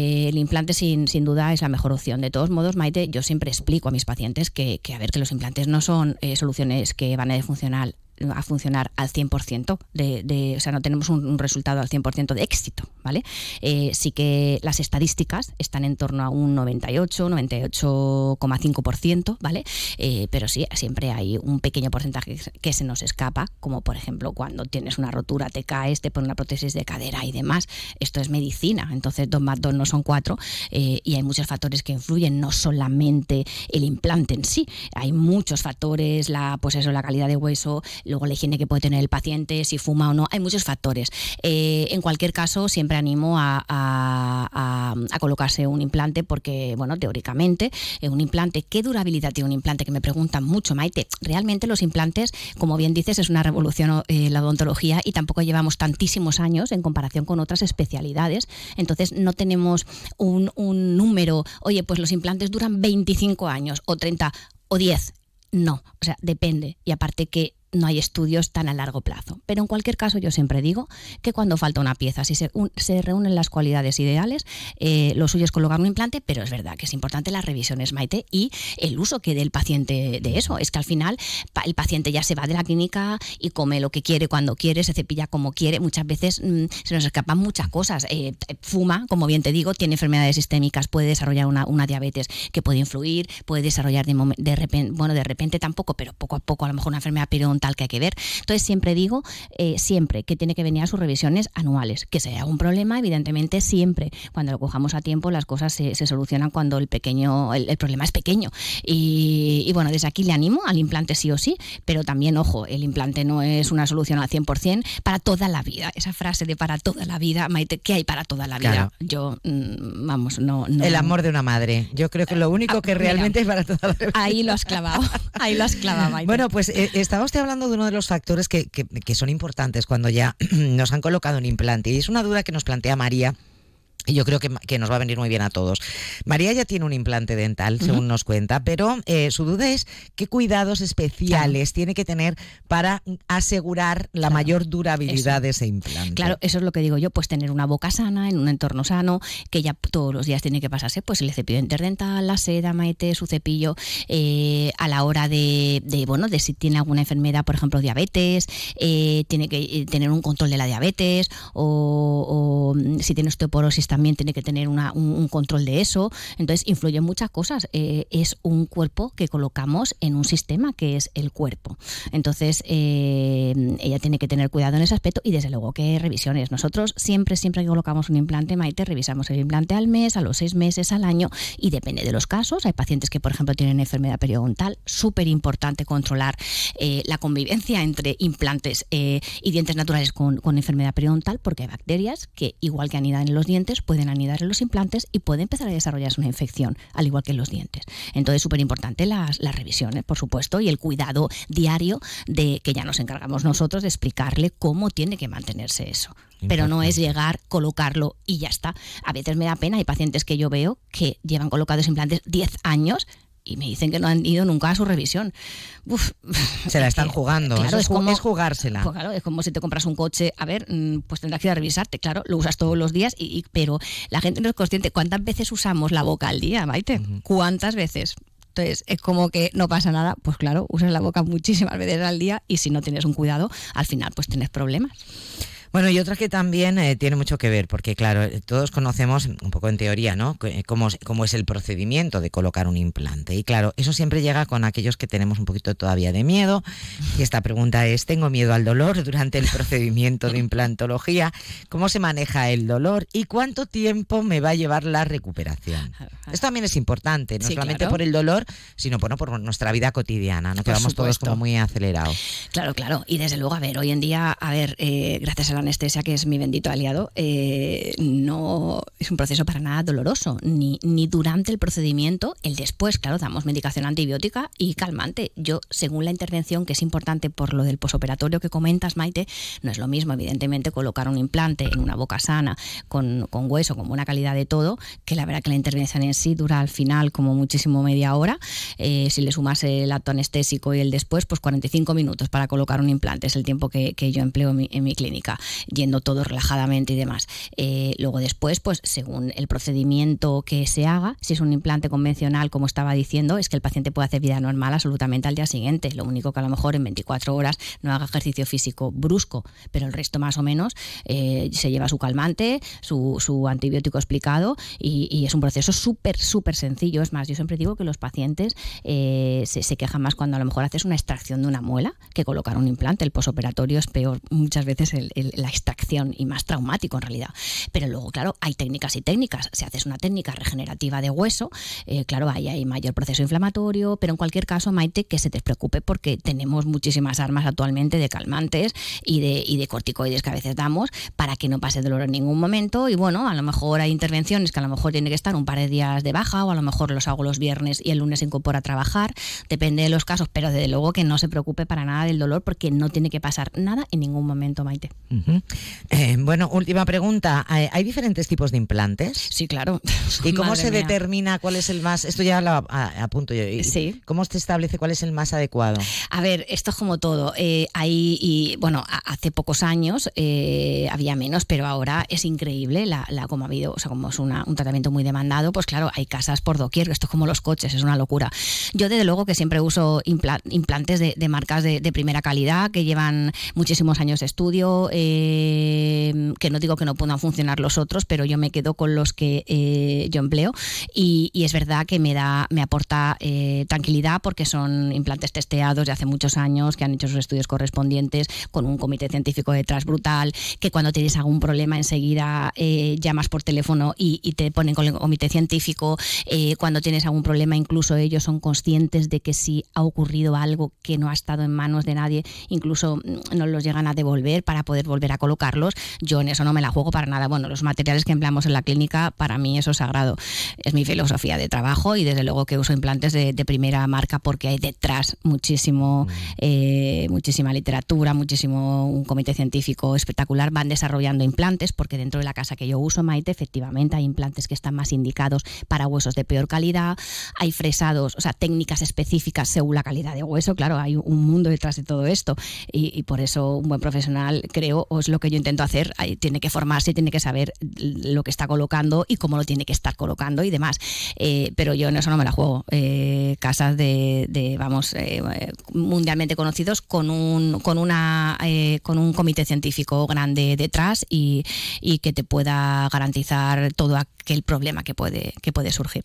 el implante sin, sin duda es la mejor opción. De todos modos, Maite, yo siempre explico a mis pacientes que, a ver, que los implantes no son eh, soluciones que van a funcionar a funcionar al 100%, de, de, o sea, no tenemos un, resultado al 100% de éxito, ¿vale? Eh, sí que las estadísticas están en torno a un 98, 98,5%, ¿vale? Eh, pero sí, siempre hay un pequeño porcentaje que se nos escapa, como por ejemplo cuando tienes una rotura, te caes, te ponen una prótesis de cadera y demás. Esto es medicina, entonces 2 más 2 no son 4 eh, y hay muchos factores que influyen, no solamente el implante en sí, hay muchos factores, la, pues eso, la calidad de hueso, luego la higiene que puede tener el paciente, si fuma o no, hay muchos factores. Eh, en cualquier caso, siempre animo a, colocarse un implante porque, bueno, teóricamente, eh, un implante, ¿qué durabilidad tiene un implante? Que me preguntan mucho, Maite. Realmente los implantes, como bien dices, es una revolución eh, la odontología y tampoco llevamos tantísimos años en comparación con otras especialidades. Entonces, no tenemos un, un número, oye, pues los implantes duran 25 años o 30 o 10. No, o sea, depende. Y aparte que no hay estudios tan a largo plazo. Pero en cualquier caso, yo siempre digo que cuando falta una pieza, si se, reúnen las cualidades ideales, eh, lo suyo es colocar un implante, pero es verdad que es importante las revisiones, Maite, y el uso que dé el paciente de eso. Es que al final el paciente ya se va de la clínica y come lo que quiere cuando quiere, se cepilla como quiere. Muchas veces mm, se nos escapan muchas cosas. Eh, fuma, como bien te digo, tiene enfermedades sistémicas, puede desarrollar una, diabetes que puede influir, puede desarrollar de, repente, bueno, de repente tampoco, pero poco a poco a lo mejor una enfermedad periodontal tal que hay que ver. Entonces siempre digo, eh, siempre que tiene que venir a sus revisiones anuales. Que sea un problema, evidentemente siempre, cuando lo cojamos a tiempo, las cosas se, solucionan cuando el pequeño, el, problema es pequeño. Y, bueno, desde aquí le animo al implante sí o sí, pero también, ojo, el implante no es una solución al 100% para toda la vida. Esa frase de para toda la vida, Maite, ¿qué hay para toda la vida? Yo, mm, vamos, no, El amor de una madre. Yo creo que lo único ah, que realmente es para toda la vida. Ahí lo has clavado. Ahí lo has clavado, Maite. Bueno, pues eh, estaba usted hablando hablando de uno de los factores que, que son importantes cuando ya nos han colocado un implante. Y es una duda que nos plantea María y yo creo que, nos va a venir muy bien a todos. María ya tiene un implante dental, según nos cuenta, pero eh, su duda es qué cuidados especiales tiene que tener para asegurar la mayor durabilidad de ese implante. Claro, eso es lo que digo yo, pues tener una boca sana, en un entorno sano, que ya todos los días tiene que pasarse pues el cepillo interdental, la seda, maete, su cepillo, eh, a la hora de, bueno, de si tiene alguna enfermedad, por ejemplo, diabetes, eh, tiene que tener un control de la diabetes, o, o mm, si tiene osteoporosis también tiene que tener un, control de eso. Entonces, influyen muchas cosas. Eh, es un cuerpo que colocamos en un sistema que es el cuerpo. Entonces, eh, ella tiene que tener cuidado en ese aspecto y desde luego que revisiones. Nosotros siempre, siempre que colocamos un implante, Maite, revisamos el implante al mes, a los seis meses, al año y depende de los casos. Hay pacientes que, por ejemplo, tienen enfermedad periodontal. Súper importante controlar eh, la convivencia entre implantes y dientes naturales con, con enfermedad periodontal porque hay bacterias que, igual que anidan en los dientes, bacterias pueden anidar en los implantes y puede empezar a desarrollarse una infección, al igual que en los dientes. Entonces, súper importante las, las revisiones, por supuesto, y el cuidado diario de que ya nos encargamos nosotros de explicarle cómo tiene que mantenerse eso. Pero no es llegar, colocarlo y ya está. A veces me da pena, hay pacientes que yo veo que llevan colocados implantes 10 años y me dicen que no han ido nunca a su revisión. Uf, Se la están jugando, claro, eso es, como- es jugársela. Pues claro, es como si te compras un coche, a ver, mm, pues tendrás que ir a revisarte, claro, lo usas todos los días, y, y- pero la gente no es consciente. ¿Cuántas veces usamos la boca al día, Maite? ¿Cuántas veces? Entonces, es como que no pasa nada, pues claro, usas la boca muchísimas veces al día y si no tienes un cuidado, al final pues tienes problemas. Bueno, y otra que también eh, tiene mucho que ver, porque claro, eh, todos conocemos un poco en teoría, ¿no? C- eh, Cómo, cómo es el procedimiento de colocar un implante. Y claro, eso siempre llega con aquellos que tenemos un poquito todavía de miedo. Y esta pregunta es, ¿tengo miedo al dolor durante el procedimiento de implantología? ¿Cómo se maneja el dolor? ¿Y cuánto tiempo me va a llevar la recuperación? Esto también es importante, no Sí, solamente claro. por el dolor, sino bueno, por nuestra vida cotidiana, ¿no? Que Por vamos todos como muy acelerados. Claro, claro. Y desde luego, a ver, hoy en día, a ver, eh, gracias a la anestesia, que es mi bendito aliado, eh, no es un proceso para nada doloroso, ni, ni durante el procedimiento, el después, claro, damos medicación antibiótica y calmante. Yo, según la intervención, que es importante por lo del posoperatorio que comentas, Maite, no es lo mismo, evidentemente, colocar un implante en una boca sana, con, con hueso, con buena calidad de todo, que la verdad que la intervención en sí dura al final como muchísimo media hora. Eh, si le sumas el acto anestésico y el después, pues 45 minutos para colocar un implante. Es el tiempo que, yo empleo en mi clínica, yendo todo relajadamente y demás. Eh, luego después, pues según el procedimiento que se haga, si es un implante convencional, como estaba diciendo, es que el paciente puede hacer vida normal absolutamente al día siguiente. Lo único que a lo mejor en 24 horas no haga ejercicio físico brusco, pero el resto más o menos eh, se lleva su calmante, su, su antibiótico explicado y, es un proceso súper, súper sencillo. Es más, yo siempre digo que los pacientes eh, se, se quejan más cuando a lo mejor haces una extracción de una muela que colocar un implante. El posoperatorio es peor muchas veces el- la extracción y más traumático en realidad. Pero luego, claro, hay técnicas y técnicas. Si haces una técnica regenerativa de hueso, eh, claro, ahí hay mayor proceso inflamatorio, pero en cualquier caso, Maite, que se te preocupe porque tenemos muchísimas armas actualmente de calmantes y de, y de corticoides que a veces damos para que no pase dolor en ningún momento. Y bueno, a lo mejor hay intervenciones que a lo mejor tiene que estar un par de días de baja o a lo mejor los hago los viernes y el lunes incorpora a trabajar. Depende de los casos, pero desde luego que no se preocupe para nada del dolor porque no tiene que pasar nada en ningún momento, Maite. Eh, bueno, última pregunta. Eh, ¿Hay diferentes tipos de implantes? Sí, claro. ¿Y cómo Madre se mía. determina cuál es el más? Esto ya lo apunto yo. ¿Y Sí. ¿Cómo se establece cuál es el más adecuado? A ver, esto es como todo. Eh, hay, y, bueno, hace pocos años eh, había menos, pero ahora es increíble la, la como ha habido, o sea, como es una- un tratamiento muy demandado, pues claro, hay casas por doquier. Esto es como los coches, es una locura. Yo, desde luego, que siempre uso impla- implantes de, de marcas de, de primera calidad que llevan muchísimos años de estudio, eh, que no digo que no puedan funcionar los otros, pero yo me quedo con los que eh, yo empleo. Y, y es verdad que me da, me aporta eh, tranquilidad porque son implantes testeados de hace muchos años, que han hecho sus estudios correspondientes, con un comité científico detrás brutal, que cuando tienes algún problema enseguida eh, llamas por teléfono y, y te ponen con el comité científico. Eh, cuando tienes algún problema, incluso ellos son conscientes de que si ha ocurrido algo que no ha estado en manos de nadie, incluso mm, nos los llegan a devolver para poder volver a colocarlos. Yo en eso no me la juego para nada. Bueno, los materiales que empleamos en la clínica, para mí eso es sagrado. Es mi filosofía de trabajo y desde luego que uso implantes de, de primera marca porque hay detrás muchísimo, eh, muchísima literatura, muchísimo un comité científico espectacular. Van desarrollando implantes porque dentro de la casa que yo uso, Maite, efectivamente hay implantes que están más indicados para huesos de peor calidad. Hay fresados, o sea, técnicas específicas según la calidad de hueso. Claro, hay un mundo detrás de todo esto y, y por eso un buen profesional, creo, o es lo que yo intento hacer, tiene que formarse, tiene que saber lo que está colocando y cómo lo tiene que estar colocando y demás. Eh, pero yo en eso no me la juego. Eh, casas de, de, vamos, eh, mundialmente conocidos con un, con una, eh, con un comité científico grande detrás y, y que te pueda garantizar todo aquel problema que puede, que puede surgir.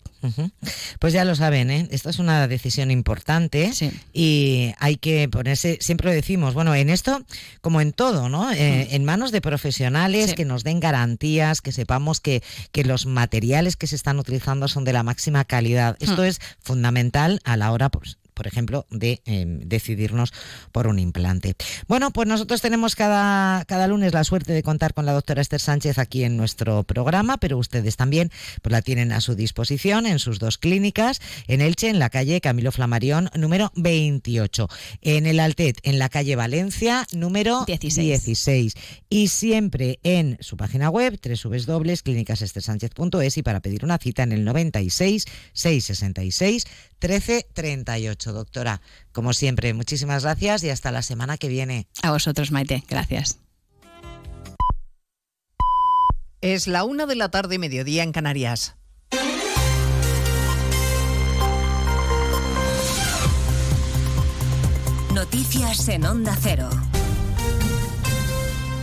Pues ya lo saben, ¿eh? Esto es una decisión importante Sí. y hay que ponerse, siempre lo decimos, bueno, en esto, como en todo, ¿no? Eh, en manos de profesionales. Sí. que nos den garantías, que sepamos que, que los materiales que se están utilizando son de la máxima calidad. Esto Mm. es fundamental a la hora, pues, por ejemplo, de em, decidirnos por un implante. Bueno, pues nosotros tenemos cada, cada lunes la suerte de contar con la doctora Esther Sánchez aquí en nuestro programa, pero ustedes también pues la tienen a su disposición en sus dos clínicas, en Elche, en la calle Camilo Flamarión, número 28, en el Altet, en la calle Valencia, número 16, y siempre en su página web, www.clínicasestesánchez.es y para pedir una cita en el 96 666 1338. Doctora, como siempre, muchísimas gracias y hasta la semana que viene. A vosotros, Maite. Gracias. Es la una de la tarde, mediodía en Canarias. Noticias en Onda Cero.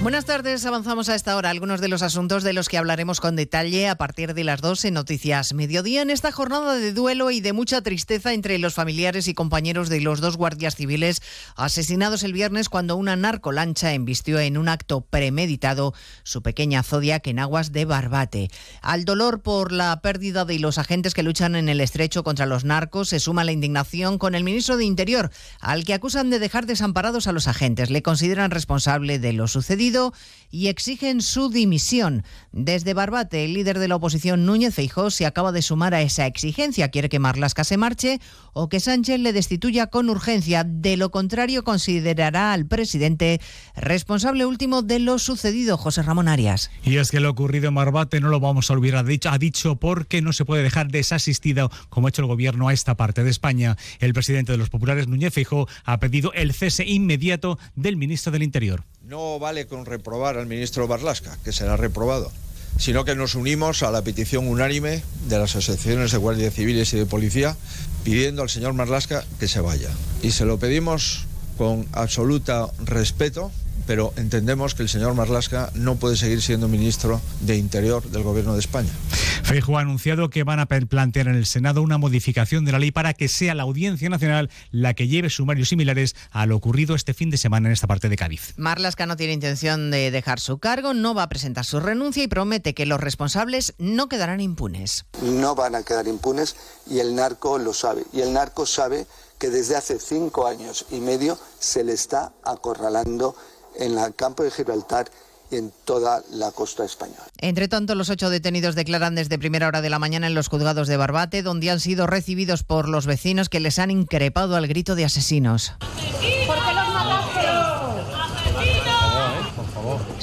Buenas tardes, avanzamos a esta hora algunos de los asuntos de los que hablaremos con detalle a partir de las 12 en Noticias Mediodía en esta jornada de duelo y de mucha tristeza entre los familiares y compañeros de los dos guardias civiles asesinados el viernes cuando una narcolancha embistió en un acto premeditado su pequeña Zodiac en aguas de Barbate. Al dolor por la pérdida de los agentes que luchan en el estrecho contra los narcos se suma la indignación con el ministro de Interior, al que acusan de dejar desamparados a los agentes. Le consideran responsable de lo sucedido y exigen su dimisión. Desde Barbate, el líder de la oposición Núñez Feijó se acaba de sumar a esa exigencia. Quiere que Marlasca se marche o que Sánchez le destituya con urgencia. De lo contrario, considerará al presidente responsable último de lo sucedido, José Ramón Arias. Y es que lo ocurrido en Barbate no lo vamos a olvidar, ha dicho porque no se puede dejar desasistido, como ha hecho el gobierno a esta parte de España. El presidente de los populares, Núñez Feijó, ha pedido el cese inmediato del ministro del Interior. No vale con reprobar al ministro Barlasca, que será reprobado, sino que nos unimos a la petición unánime de las asociaciones de guardias civiles y de policía pidiendo al señor Marlasca que se vaya. Y se lo pedimos con absoluto respeto pero entendemos que el señor Marlasca no puede seguir siendo ministro de Interior del Gobierno de España. Feijo ha anunciado que van a plantear en el Senado una modificación de la ley para que sea la Audiencia Nacional la que lleve sumarios similares a lo ocurrido este fin de semana en esta parte de Cádiz. Marlasca no tiene intención de dejar su cargo, no va a presentar su renuncia y promete que los responsables no quedarán impunes. No van a quedar impunes y el narco lo sabe. Y el narco sabe que desde hace cinco años y medio se le está acorralando en el campo de Gibraltar y en toda la costa española. Entre tanto, los ocho detenidos declaran desde primera hora de la mañana en los juzgados de Barbate, donde han sido recibidos por los vecinos que les han increpado al grito de asesinos. ¿Por qué los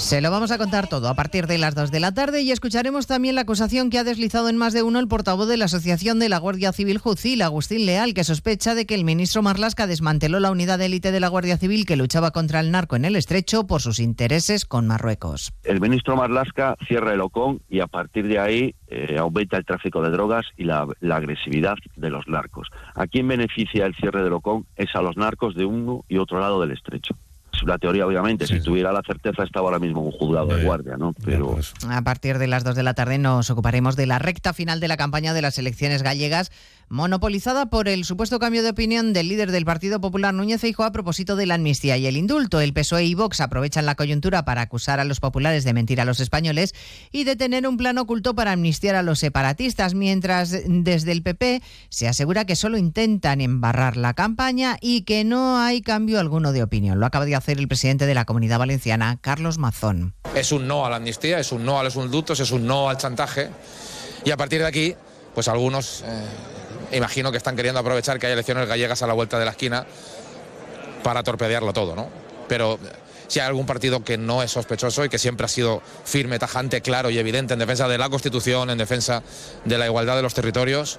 Se lo vamos a contar todo a partir de las 2 de la tarde y escucharemos también la acusación que ha deslizado en más de uno el portavoz de la Asociación de la Guardia Civil Jucil, Agustín Leal, que sospecha de que el ministro Marlasca desmanteló la unidad de élite de la Guardia Civil que luchaba contra el narco en el estrecho por sus intereses con Marruecos. El ministro Marlasca cierra el OCON y a partir de ahí eh, aumenta el tráfico de drogas y la, la, agresividad de los narcos. ¿A quién beneficia el cierre del OCON? Es a los narcos de uno y otro lado del estrecho la teoría, obviamente. si tuviera la certeza, estaba ahora mismo un juzgado de guardia, ¿no? Pero... Pues. A partir de las 2 de la tarde nos ocuparemos de la recta final de la campaña de las elecciones gallegas monopolizada por el supuesto cambio de opinión del líder del Partido Popular Núñez Feijóo a propósito de la amnistía y el indulto. El PSOE y Vox aprovechan la coyuntura para acusar a los populares de mentir a los españoles y de tener un plan oculto para amnistiar a los separatistas, mientras desde el PP se asegura que solo intentan embarrar la campaña y que no hay cambio alguno de opinión. Lo acaba de hacer el presidente de la Comunidad Valenciana, Carlos Mazón. Es un no a la amnistía, es un no a los indultos, es un no al chantaje y a partir de aquí, pues algunos... Eh, imagino que están queriendo aprovechar que hay elecciones gallegas a la vuelta de la esquina para torpedearlo todo, ¿no? Pero si hay algún partido que no es sospechoso y que siempre ha sido firme, tajante, claro y evidente en defensa de la Constitución, en defensa de la igualdad de los territorios,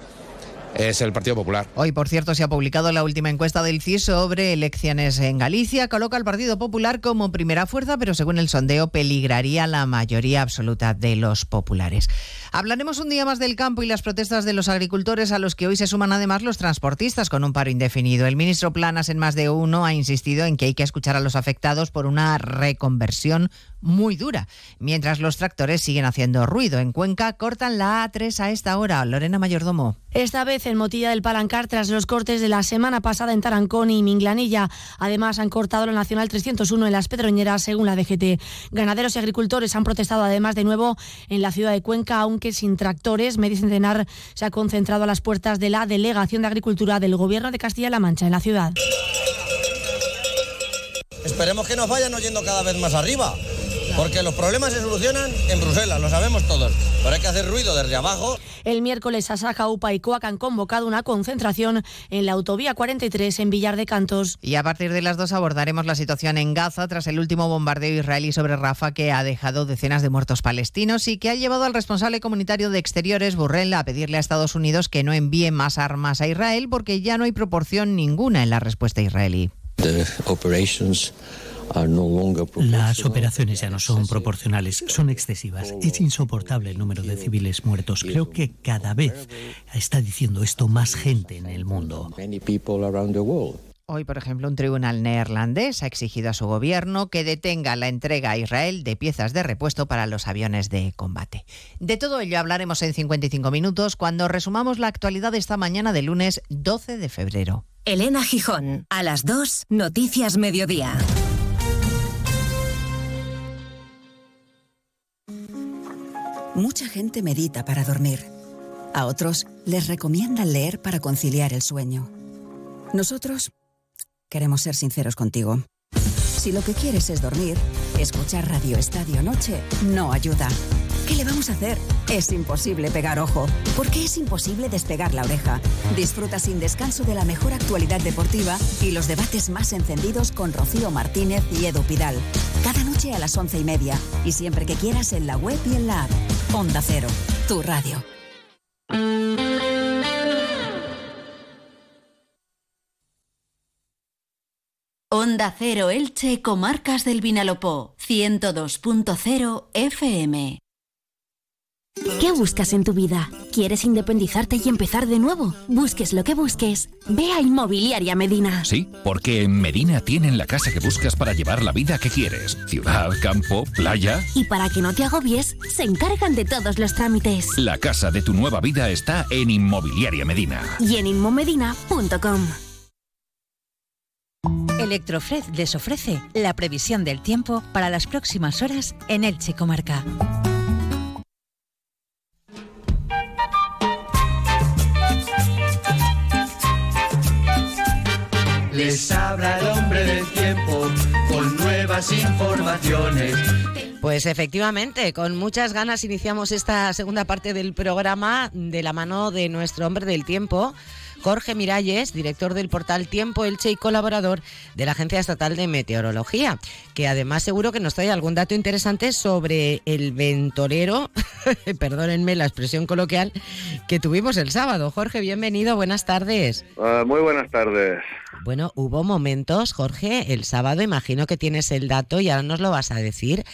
es el Partido Popular. Hoy, por cierto, se ha publicado la última encuesta del CIS sobre elecciones en Galicia. Coloca al Partido Popular como primera fuerza, pero según el sondeo peligraría la mayoría absoluta de los populares. Hablaremos un día más del campo y las protestas de los agricultores a los que hoy se suman además los transportistas con un paro indefinido. El ministro Planas en más de uno ha insistido en que hay que escuchar a los afectados por una reconversión muy dura, mientras los tractores siguen haciendo ruido. En Cuenca cortan la A3 a esta hora. Lorena Mayordomo. esta vez en Motilla del Palancar tras los cortes de la semana pasada en Tarancón y Minglanilla. Además, han cortado la Nacional 301 en las Pedroñeras, según la DGT. Ganaderos y agricultores han protestado además de nuevo en la ciudad de Cuenca, aunque sin tractores. Medio Centenar se ha concentrado a las puertas de la Delegación de Agricultura del Gobierno de Castilla-La Mancha en la ciudad. Esperemos que nos vayan oyendo cada vez más arriba. Porque los problemas se solucionan en Bruselas, lo sabemos todos. Pero hay que hacer ruido desde abajo. El miércoles Asaja, UPA y COAC han convocado una concentración en la autovía 43 en Villar de Cantos. Y a partir de las dos abordaremos la situación en Gaza tras el último bombardeo israelí sobre Rafa que ha dejado decenas de muertos palestinos y que ha llevado al responsable comunitario de Exteriores, Burrell, a pedirle a Estados Unidos que no envíe más armas a Israel porque ya no hay proporción ninguna en la respuesta israelí. Las operaciones ya no son proporcionales, son excesivas. Es insoportable el número de civiles muertos. Creo que cada vez está diciendo esto más gente en el mundo. Hoy, por ejemplo, un tribunal neerlandés ha exigido a su gobierno que detenga la entrega a Israel de piezas de repuesto para los aviones de combate. De todo ello hablaremos en 55 minutos cuando resumamos la actualidad de esta mañana de lunes 12 de febrero. Elena Gijón, a las 2, Noticias Mediodía. Mucha gente medita para dormir. A otros les recomiendan leer para conciliar el sueño. Nosotros queremos ser sinceros contigo. Si lo que quieres es dormir, escuchar Radio Estadio Noche no ayuda. ¿Qué le vamos a hacer? Es imposible pegar ojo, porque es imposible despegar la oreja. Disfruta sin descanso de la mejor actualidad deportiva y los debates más encendidos con Rocío Martínez y Edu Pidal. Cada noche a las once y media y siempre que quieras en la web y en la app. Onda Cero, tu radio. Onda Cero Elche, Comarcas del Vinalopó, 102.0 FM. ¿Qué buscas en tu vida? ¿Quieres independizarte y empezar de nuevo? Busques lo que busques. Ve a Inmobiliaria Medina. Sí, porque en Medina tienen la casa que buscas para llevar la vida que quieres. Ciudad, campo, playa. Y para que no te agobies, se encargan de todos los trámites. La casa de tu nueva vida está en Inmobiliaria Medina. Y en inmomedina.com. Electrofred les ofrece la previsión del tiempo para las próximas horas en Elche Comarca. Les habla el hombre del tiempo con nuevas informaciones. Pues efectivamente, con muchas ganas iniciamos esta segunda parte del programa de la mano de nuestro hombre del tiempo, Jorge Miralles, director del portal Tiempo Elche y colaborador de la Agencia Estatal de Meteorología, que además seguro que nos trae algún dato interesante sobre el ventolero, perdónenme la expresión coloquial, que tuvimos el sábado. Jorge, bienvenido, buenas tardes. Uh, muy buenas tardes. Bueno, hubo momentos, Jorge, el sábado, imagino que tienes el dato y ahora nos lo vas a decir,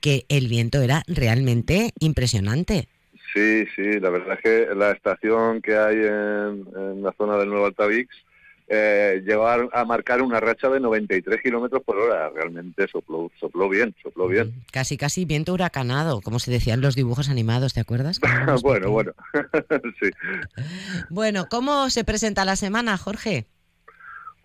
que el viento era realmente impresionante. Sí, sí, la verdad es que la estación que hay en, en la zona del Nuevo Altavix eh, llegó a, a, marcar una racha de 93 kilómetros por hora. Realmente sopló, sopló bien, sopló bien. Casi, casi viento huracanado, como se decían los dibujos animados, ¿te acuerdas? bueno, bueno, sí. Bueno, ¿cómo se presenta la semana, Jorge?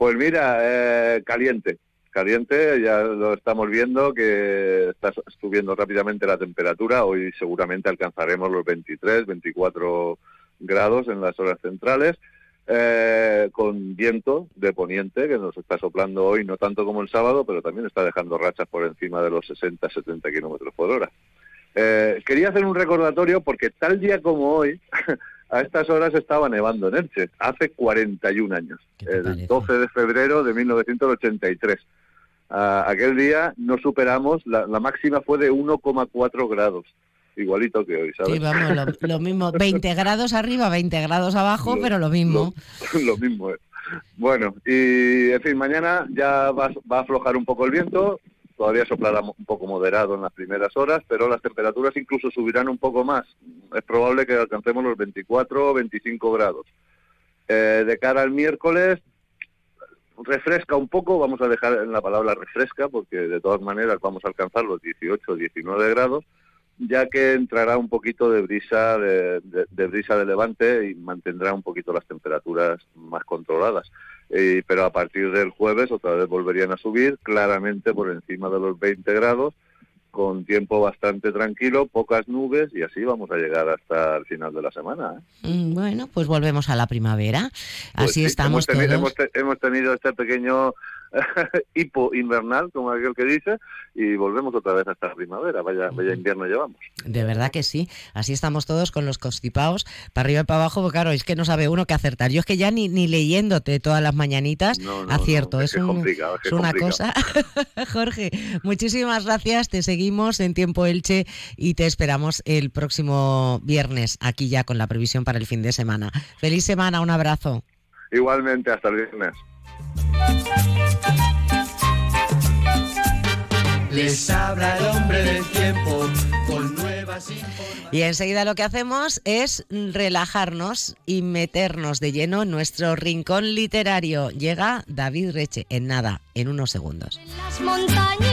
Pues mira, eh, caliente, caliente, ya lo estamos viendo que está subiendo rápidamente la temperatura, hoy seguramente alcanzaremos los 23, 24 grados en las horas centrales, eh, con viento de poniente que nos está soplando hoy, no tanto como el sábado, pero también está dejando rachas por encima de los 60, 70 kilómetros por hora. Eh, quería hacer un recordatorio porque tal día como hoy, a estas horas estaba nevando en Elche, hace 41 años, el 12 de febrero de 1983. Uh, aquel día no superamos, la, la máxima fue de 1,4 grados, igualito que hoy, ¿sabes? Sí, vamos, lo, lo, mismo, 20 grados arriba, 20 grados abajo, lo, pero lo mismo. Lo, lo mismo es. Bueno, y en fin, mañana ya va, va, a aflojar un poco el viento, todavía soplará un poco moderado en las primeras horas, pero las temperaturas incluso subirán un poco más. Es probable que alcancemos los 24 o 25 grados. Eh, de cara al miércoles, refresca un poco, vamos a dejar en la palabra refresca, porque de todas maneras vamos a alcanzar los 18 o 19 grados, ya que entrará un poquito de brisa de, de, brisa de levante y mantendrá un poquito las temperaturas más controladas. Eh, pero a partir del jueves otra vez volverían a subir claramente por encima de los 20 grados con tiempo bastante tranquilo, pocas nubes y así vamos a llegar hasta el final de la semana. ¿eh? Mm, bueno, pues volvemos a la primavera. Pues así estamos hemos todos. Hemos, hemos, tenido este pequeño hipo invernal, como aquel que dice, y volvemos otra vez hasta la primavera. Vaya, vaya invierno llevamos. De verdad que sí. Así estamos todos con los constipados, para arriba y para abajo, porque claro, es que no sabe uno qué acertar. Yo es que ya ni, ni leyéndote todas las mañanitas acierto. es, una cosa. Jorge, muchísimas gracias. Te seguimos en Tiempo Elche y te esperamos el próximo viernes aquí ya con la previsión para el fin de semana. Feliz semana, un abrazo. Igualmente, hasta el viernes. Les habla el hombre del tiempo con nuevas Y enseguida lo que hacemos es relajarnos y meternos de lleno en nuestro rincón literario. Llega David Reche en nada, en unos segundos. En las montañas,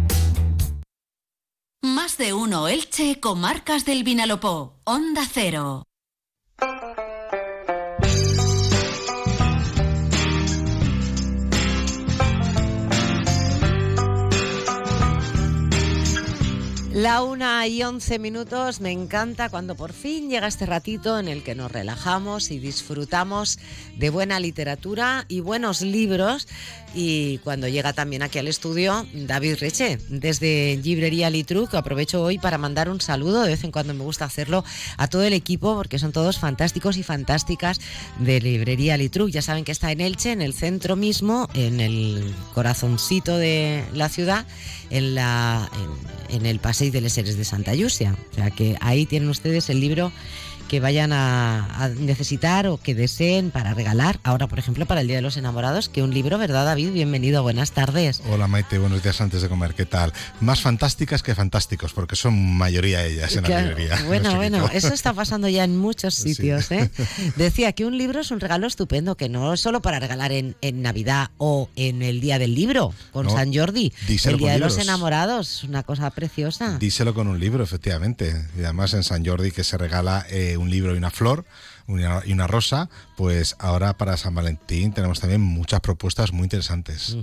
De uno Elche, comarcas del Vinalopó, Onda Cero. La una y once minutos, me encanta cuando por fin llega este ratito en el que nos relajamos y disfrutamos de buena literatura y buenos libros. Y cuando llega también aquí al estudio David Reche, desde Librería Litruc, aprovecho hoy para mandar un saludo, de vez en cuando me gusta hacerlo, a todo el equipo, porque son todos fantásticos y fantásticas de Librería Litruc. Ya saben que está en Elche, en el centro mismo, en el corazoncito de la ciudad, en, la, el Paseo de les Seres de Santa Yusia. O sea que ahí tienen ustedes el libro que vayan a, necesitar o que deseen para regalar. Ahora, por ejemplo, para el Día de los Enamorados, que un libro, ¿verdad, David? Bienvenido, buenas tardes. Hola, Maite, buenos días antes de comer, ¿qué tal? Más fantásticas que fantásticos, porque son mayoría ellas en la librería. Bueno, bueno, eso está pasando ya en muchos sitios. ¿eh? Decía que un libro es un regalo estupendo, que no es solo para regalar en, Navidad o en el Día del Libro, con San Jordi. El Día de los Enamorados, una cosa preciosa. Díselo con un libro, efectivamente. Y además en San Jordi que se regala eh, un libro y una flor y una rosa, pues ahora para San Valentín tenemos también muchas propuestas muy interesantes.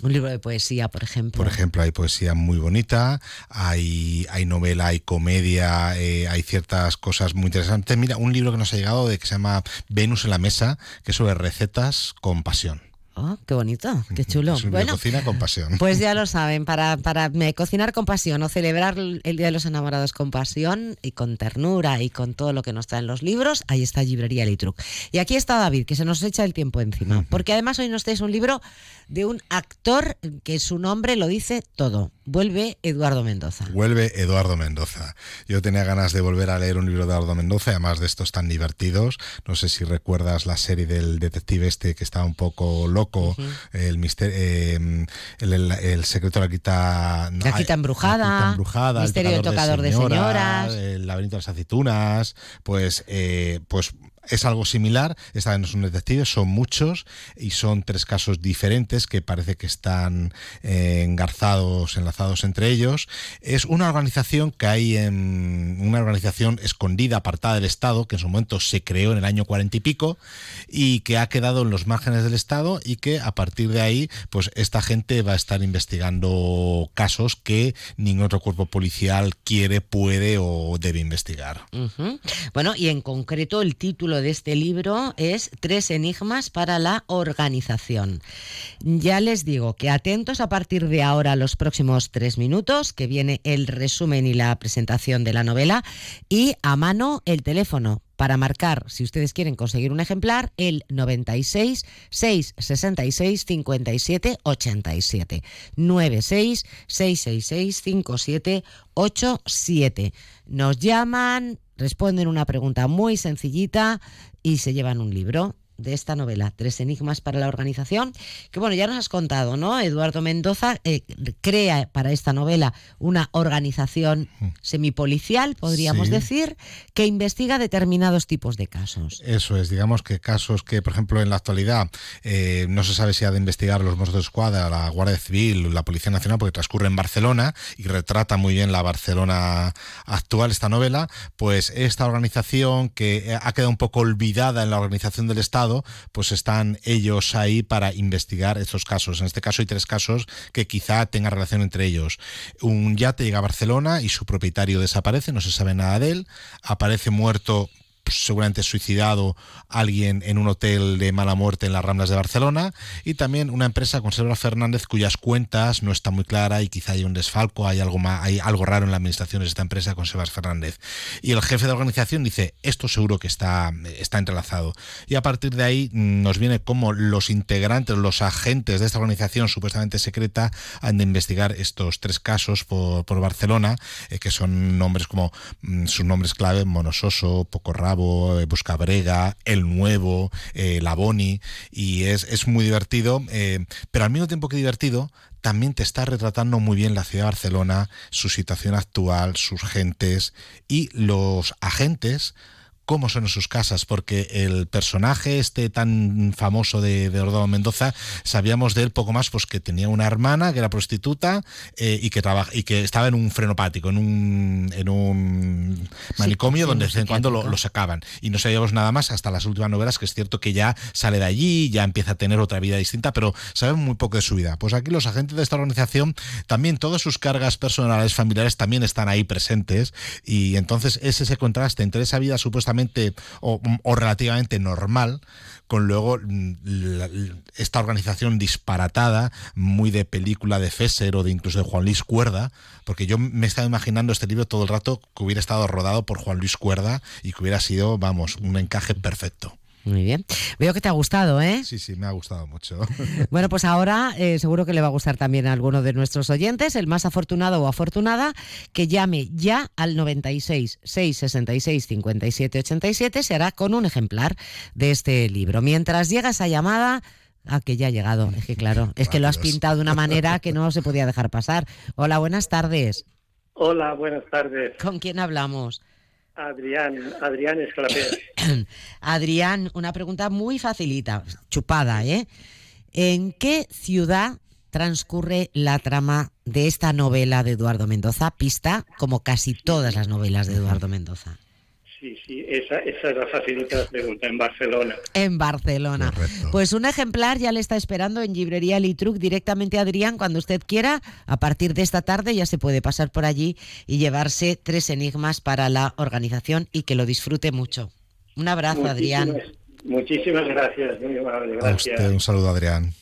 Un libro de poesía, por ejemplo. Por ejemplo, hay poesía muy bonita, hay, hay novela, hay comedia, eh, hay ciertas cosas muy interesantes. Mira, un libro que nos ha llegado de que se llama Venus en la mesa, que es sobre recetas con pasión. Oh, qué bonito, qué chulo. bueno, cocina con pasión. Pues ya lo saben, para, para cocinar con pasión o celebrar el Día de los Enamorados con pasión y con ternura y con todo lo que nos traen los libros, ahí está Librería Litruc. Y aquí está David, que se nos echa el tiempo encima, porque además hoy nos traes un libro de un actor que su nombre lo dice todo. Vuelve Eduardo Mendoza. Vuelve Eduardo Mendoza. Yo tenía ganas de volver a leer un libro de Eduardo Mendoza, además de estos tan divertidos. No sé si recuerdas la serie del detective este que estaba un poco loco, el, misterio, eh, el, secreto de la quita... la quita embrujada. embrujada misterio del tocador de, señoras, El laberinto de las aceitunas. Pues, eh, pues es algo similar, esta vez no son detectives, son muchos y son tres casos diferentes que parece que están eh, engarzados, enlazados entre ellos. Es una organización que hay en una organización escondida, apartada del Estado, que en su momento se creó en el año cuarenta y pico y que ha quedado en los márgenes del Estado y que a partir de ahí, pues esta gente va a estar investigando casos que ningún otro cuerpo policial quiere, puede o debe investigar. Bueno, y en concreto el título de este libro es Tres enigmas para la organización. Ya les digo que atentos a partir de ahora los próximos tres minutos, que viene el resumen y la presentación de la novela, y a mano el teléfono para marcar, si ustedes quieren conseguir un ejemplar, el 96 666 57 87. 96 666 57 87. Nos llaman, responden una pregunta muy sencillita y se llevan un libro de esta novela, Tres Enigmas para la Organización, que bueno, ya nos has contado, ¿no? Eduardo Mendoza eh, crea para esta novela una organización semipolicial, podríamos Sí. decir, que investiga determinados tipos de casos. Eso es, digamos que casos que, por ejemplo, en la actualidad eh, no se sabe si ha de investigar los Mossos de Escuadra, la Guardia Civil, la Policía Nacional, porque transcurre en Barcelona y retrata muy bien la Barcelona actual, esta novela, pues esta organización que ha quedado un poco olvidada en la organización del Estado, pues están ellos ahí para investigar estos casos. En este caso hay tres casos que quizá tengan relación entre ellos. Un yate llega a Barcelona y su propietario desaparece, no se sabe nada de él, aparece muerto seguramente suicidado alguien en un hotel de mala muerte en las Ramblas de Barcelona y también una empresa Conserva Fernández cuyas cuentas no está muy clara y quizá hay un desfalco, hay algo más, hay algo raro en la administración de esta empresa Conserva Fernández. Y el jefe de organización dice, esto seguro que está, está entrelazado. Y a partir de ahí mm, nos viene como los integrantes, los agentes de esta organización supuestamente secreta han de investigar estos tres casos por, por Barcelona, eh, que son nombres como mm, sus nombres clave, Monososo, Poco Eh, Buscabrega, El Nuevo, eh, La Boni, y es, es muy divertido, eh, pero al mismo tiempo que divertido, también te está retratando muy bien la ciudad de Barcelona, su situación actual, sus gentes y los agentes cómo son en sus casas, porque el personaje este tan famoso de, de Ordado Mendoza, sabíamos de él poco más, pues que tenía una hermana que era prostituta eh, y que trabaja y que estaba en un frenopático, en un, en un manicomio sí, donde de vez en cuando lo, lo sacaban. Y no sabíamos nada más hasta las últimas novelas, que es cierto que ya sale de allí, ya empieza a tener otra vida distinta, pero sabemos muy poco de su vida. Pues aquí los agentes de esta organización, también todas sus cargas personales, familiares, también están ahí presentes. Y entonces es ese contraste entre esa vida supuestamente o, relativamente normal con luego mm, esta organización disparatada, muy de película de Fesser o de incluso de Juan Luis Cuerda, porque yo me he estado imaginando este libro todo el rato que hubiera estado rodado por Juan Luis Cuerda y que hubiera sido, vamos, un encaje perfecto. Muy bien. Veo que te ha gustado, ¿eh? Sí, sí, me ha gustado mucho. Bueno, pues ahora eh, seguro que le va a gustar también a alguno de nuestros oyentes, el más afortunado o afortunada, que llame ya al 96 666 57 87, se hará con un ejemplar de este libro. Mientras llega esa llamada, Ah, que ya ha llegado. Es que claro, es que lo has pintado de una manera que no se podía dejar pasar. Hola, buenas tardes. Hola, buenas tardes. ¿Con quién hablamos? Adrián, Adrián Esclapés. Adrián, una pregunta muy facilita, chupada, ¿eh? ¿En qué ciudad transcurre la trama de esta novela de Eduardo Mendoza? Pista, como casi todas las novelas de Eduardo Mendoza. Sí, sí, esa, esa es la facilita pregunta, en Barcelona. En Barcelona. Pues un ejemplar ya le está esperando en Librería Litruc directamente a Adrián cuando usted quiera. A partir de esta tarde ya se puede pasar por allí y llevarse tres enigmas para la organización y que lo disfrute mucho. Un abrazo, Adrián. Muchísimas- gracias, muy amable, A gracias. usted un saludo, Adrián.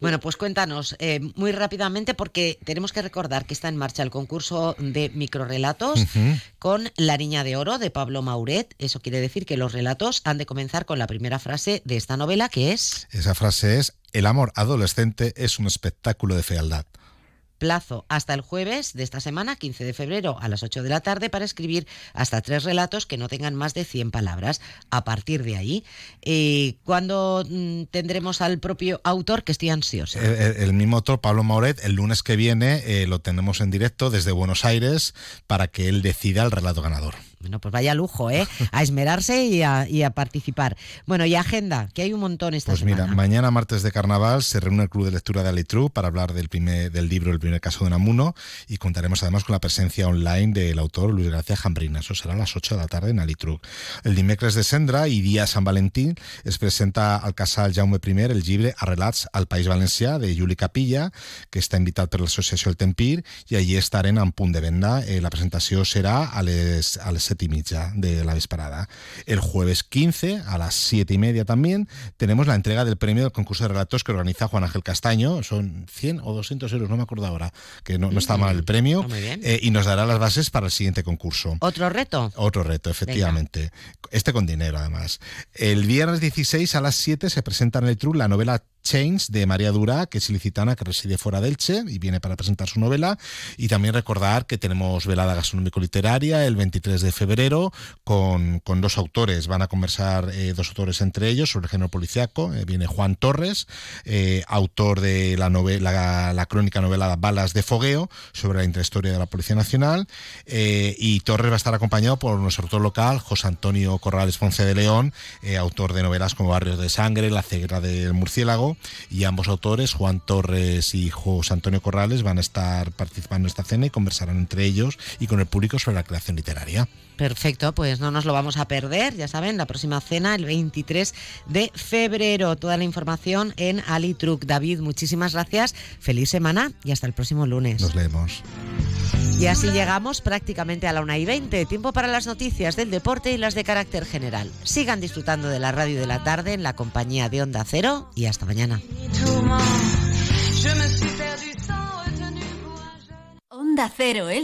Bueno, pues cuéntanos eh, muy rápidamente porque tenemos que recordar que está en marcha el concurso de microrelatos con La Niña de Oro de Pablo Mauret. Eso quiere decir que los relatos han de comenzar con la primera frase de esta novela que es Esa frase es, el amor adolescente es un espectáculo de fealdad. Plazo hasta el jueves de esta semana, 15 de febrero a las 8 de la tarde, para escribir hasta tres relatos que no tengan más de 100 palabras. A partir de ahí, eh, ¿cuándo mm, tendremos al propio autor? Que estoy el- el mismo autor, Pablo Mauret, el lunes que viene eh, lo tenemos en directo desde Buenos Aires para que él decida el relato ganador. Bueno, pues vaya lujo, ¿eh? A esmerarse y a, y a participar. Bueno, y agenda, que hay un montón esta Pues semana. mira, mañana martes de carnaval se reúne el Club de Lectura de Alitru para hablar del, primer, del libro El primer caso de Namuno y contaremos además con la presencia online del autor Luis García Jambrina. Eso será a las 8 de la tarde en Alitru. El dimecres de Sendra y día San Valentín es presenta al casal Jaume I el llibre Arrelats al País Valencià de Juli Capilla, que està invitat per l'associació El Tempir i allí estarem en punt de venda. Eh, la presentació serà a les, a les 7 7 y media de la vesparada. El jueves 15 a las 7 y media también tenemos la entrega del premio del concurso de relatos que organiza Juan Ángel Castaño. Son 100 o 200 euros, no me acuerdo ahora, que no, no está mal el premio. Muy bien. Eh, y nos dará las bases para el siguiente concurso. ¿Otro reto? Otro reto, efectivamente. Este con dinero, además. El viernes 16 a las 7 se presenta en el TRU la novela Chains de María Dura, que es ilicitana, que reside fuera de Elche y viene para presentar su novela. Y también recordar que tenemos velada gastronómico-literaria el 23 de febrero con, con dos autores. Van a conversar eh, dos autores entre ellos sobre el género policiaco. Eh, viene Juan Torres, eh, autor de la, novela, la, crónica novela Balas de Fogueo, sobre la intrahistoria de la Policía Nacional. Y Torres va a estar acompañado por nuestro autor local, José Antonio Corrales Ponce de León, autor de novelas como Barrios de Sangre, La ceguera del murciélago, y ambos autores, Juan Torres y José Antonio Corrales, van a estar participando en esta cena y conversarán entre ellos y con el público sobre la creación literaria. Perfecto, pues no nos lo vamos a perder, ya saben, la próxima cena el 23 de febrero. Toda la información en Alitruc. David, muchísimas gracias, feliz semana y hasta el próximo lunes. Nos leemos. Y así llegamos prácticamente a la 1 y 20. Tiempo para las noticias del deporte y las de carácter general. Sigan disfrutando de la radio de la tarde en la compañía de Onda Cero y hasta mañana. Onda Cero Elche.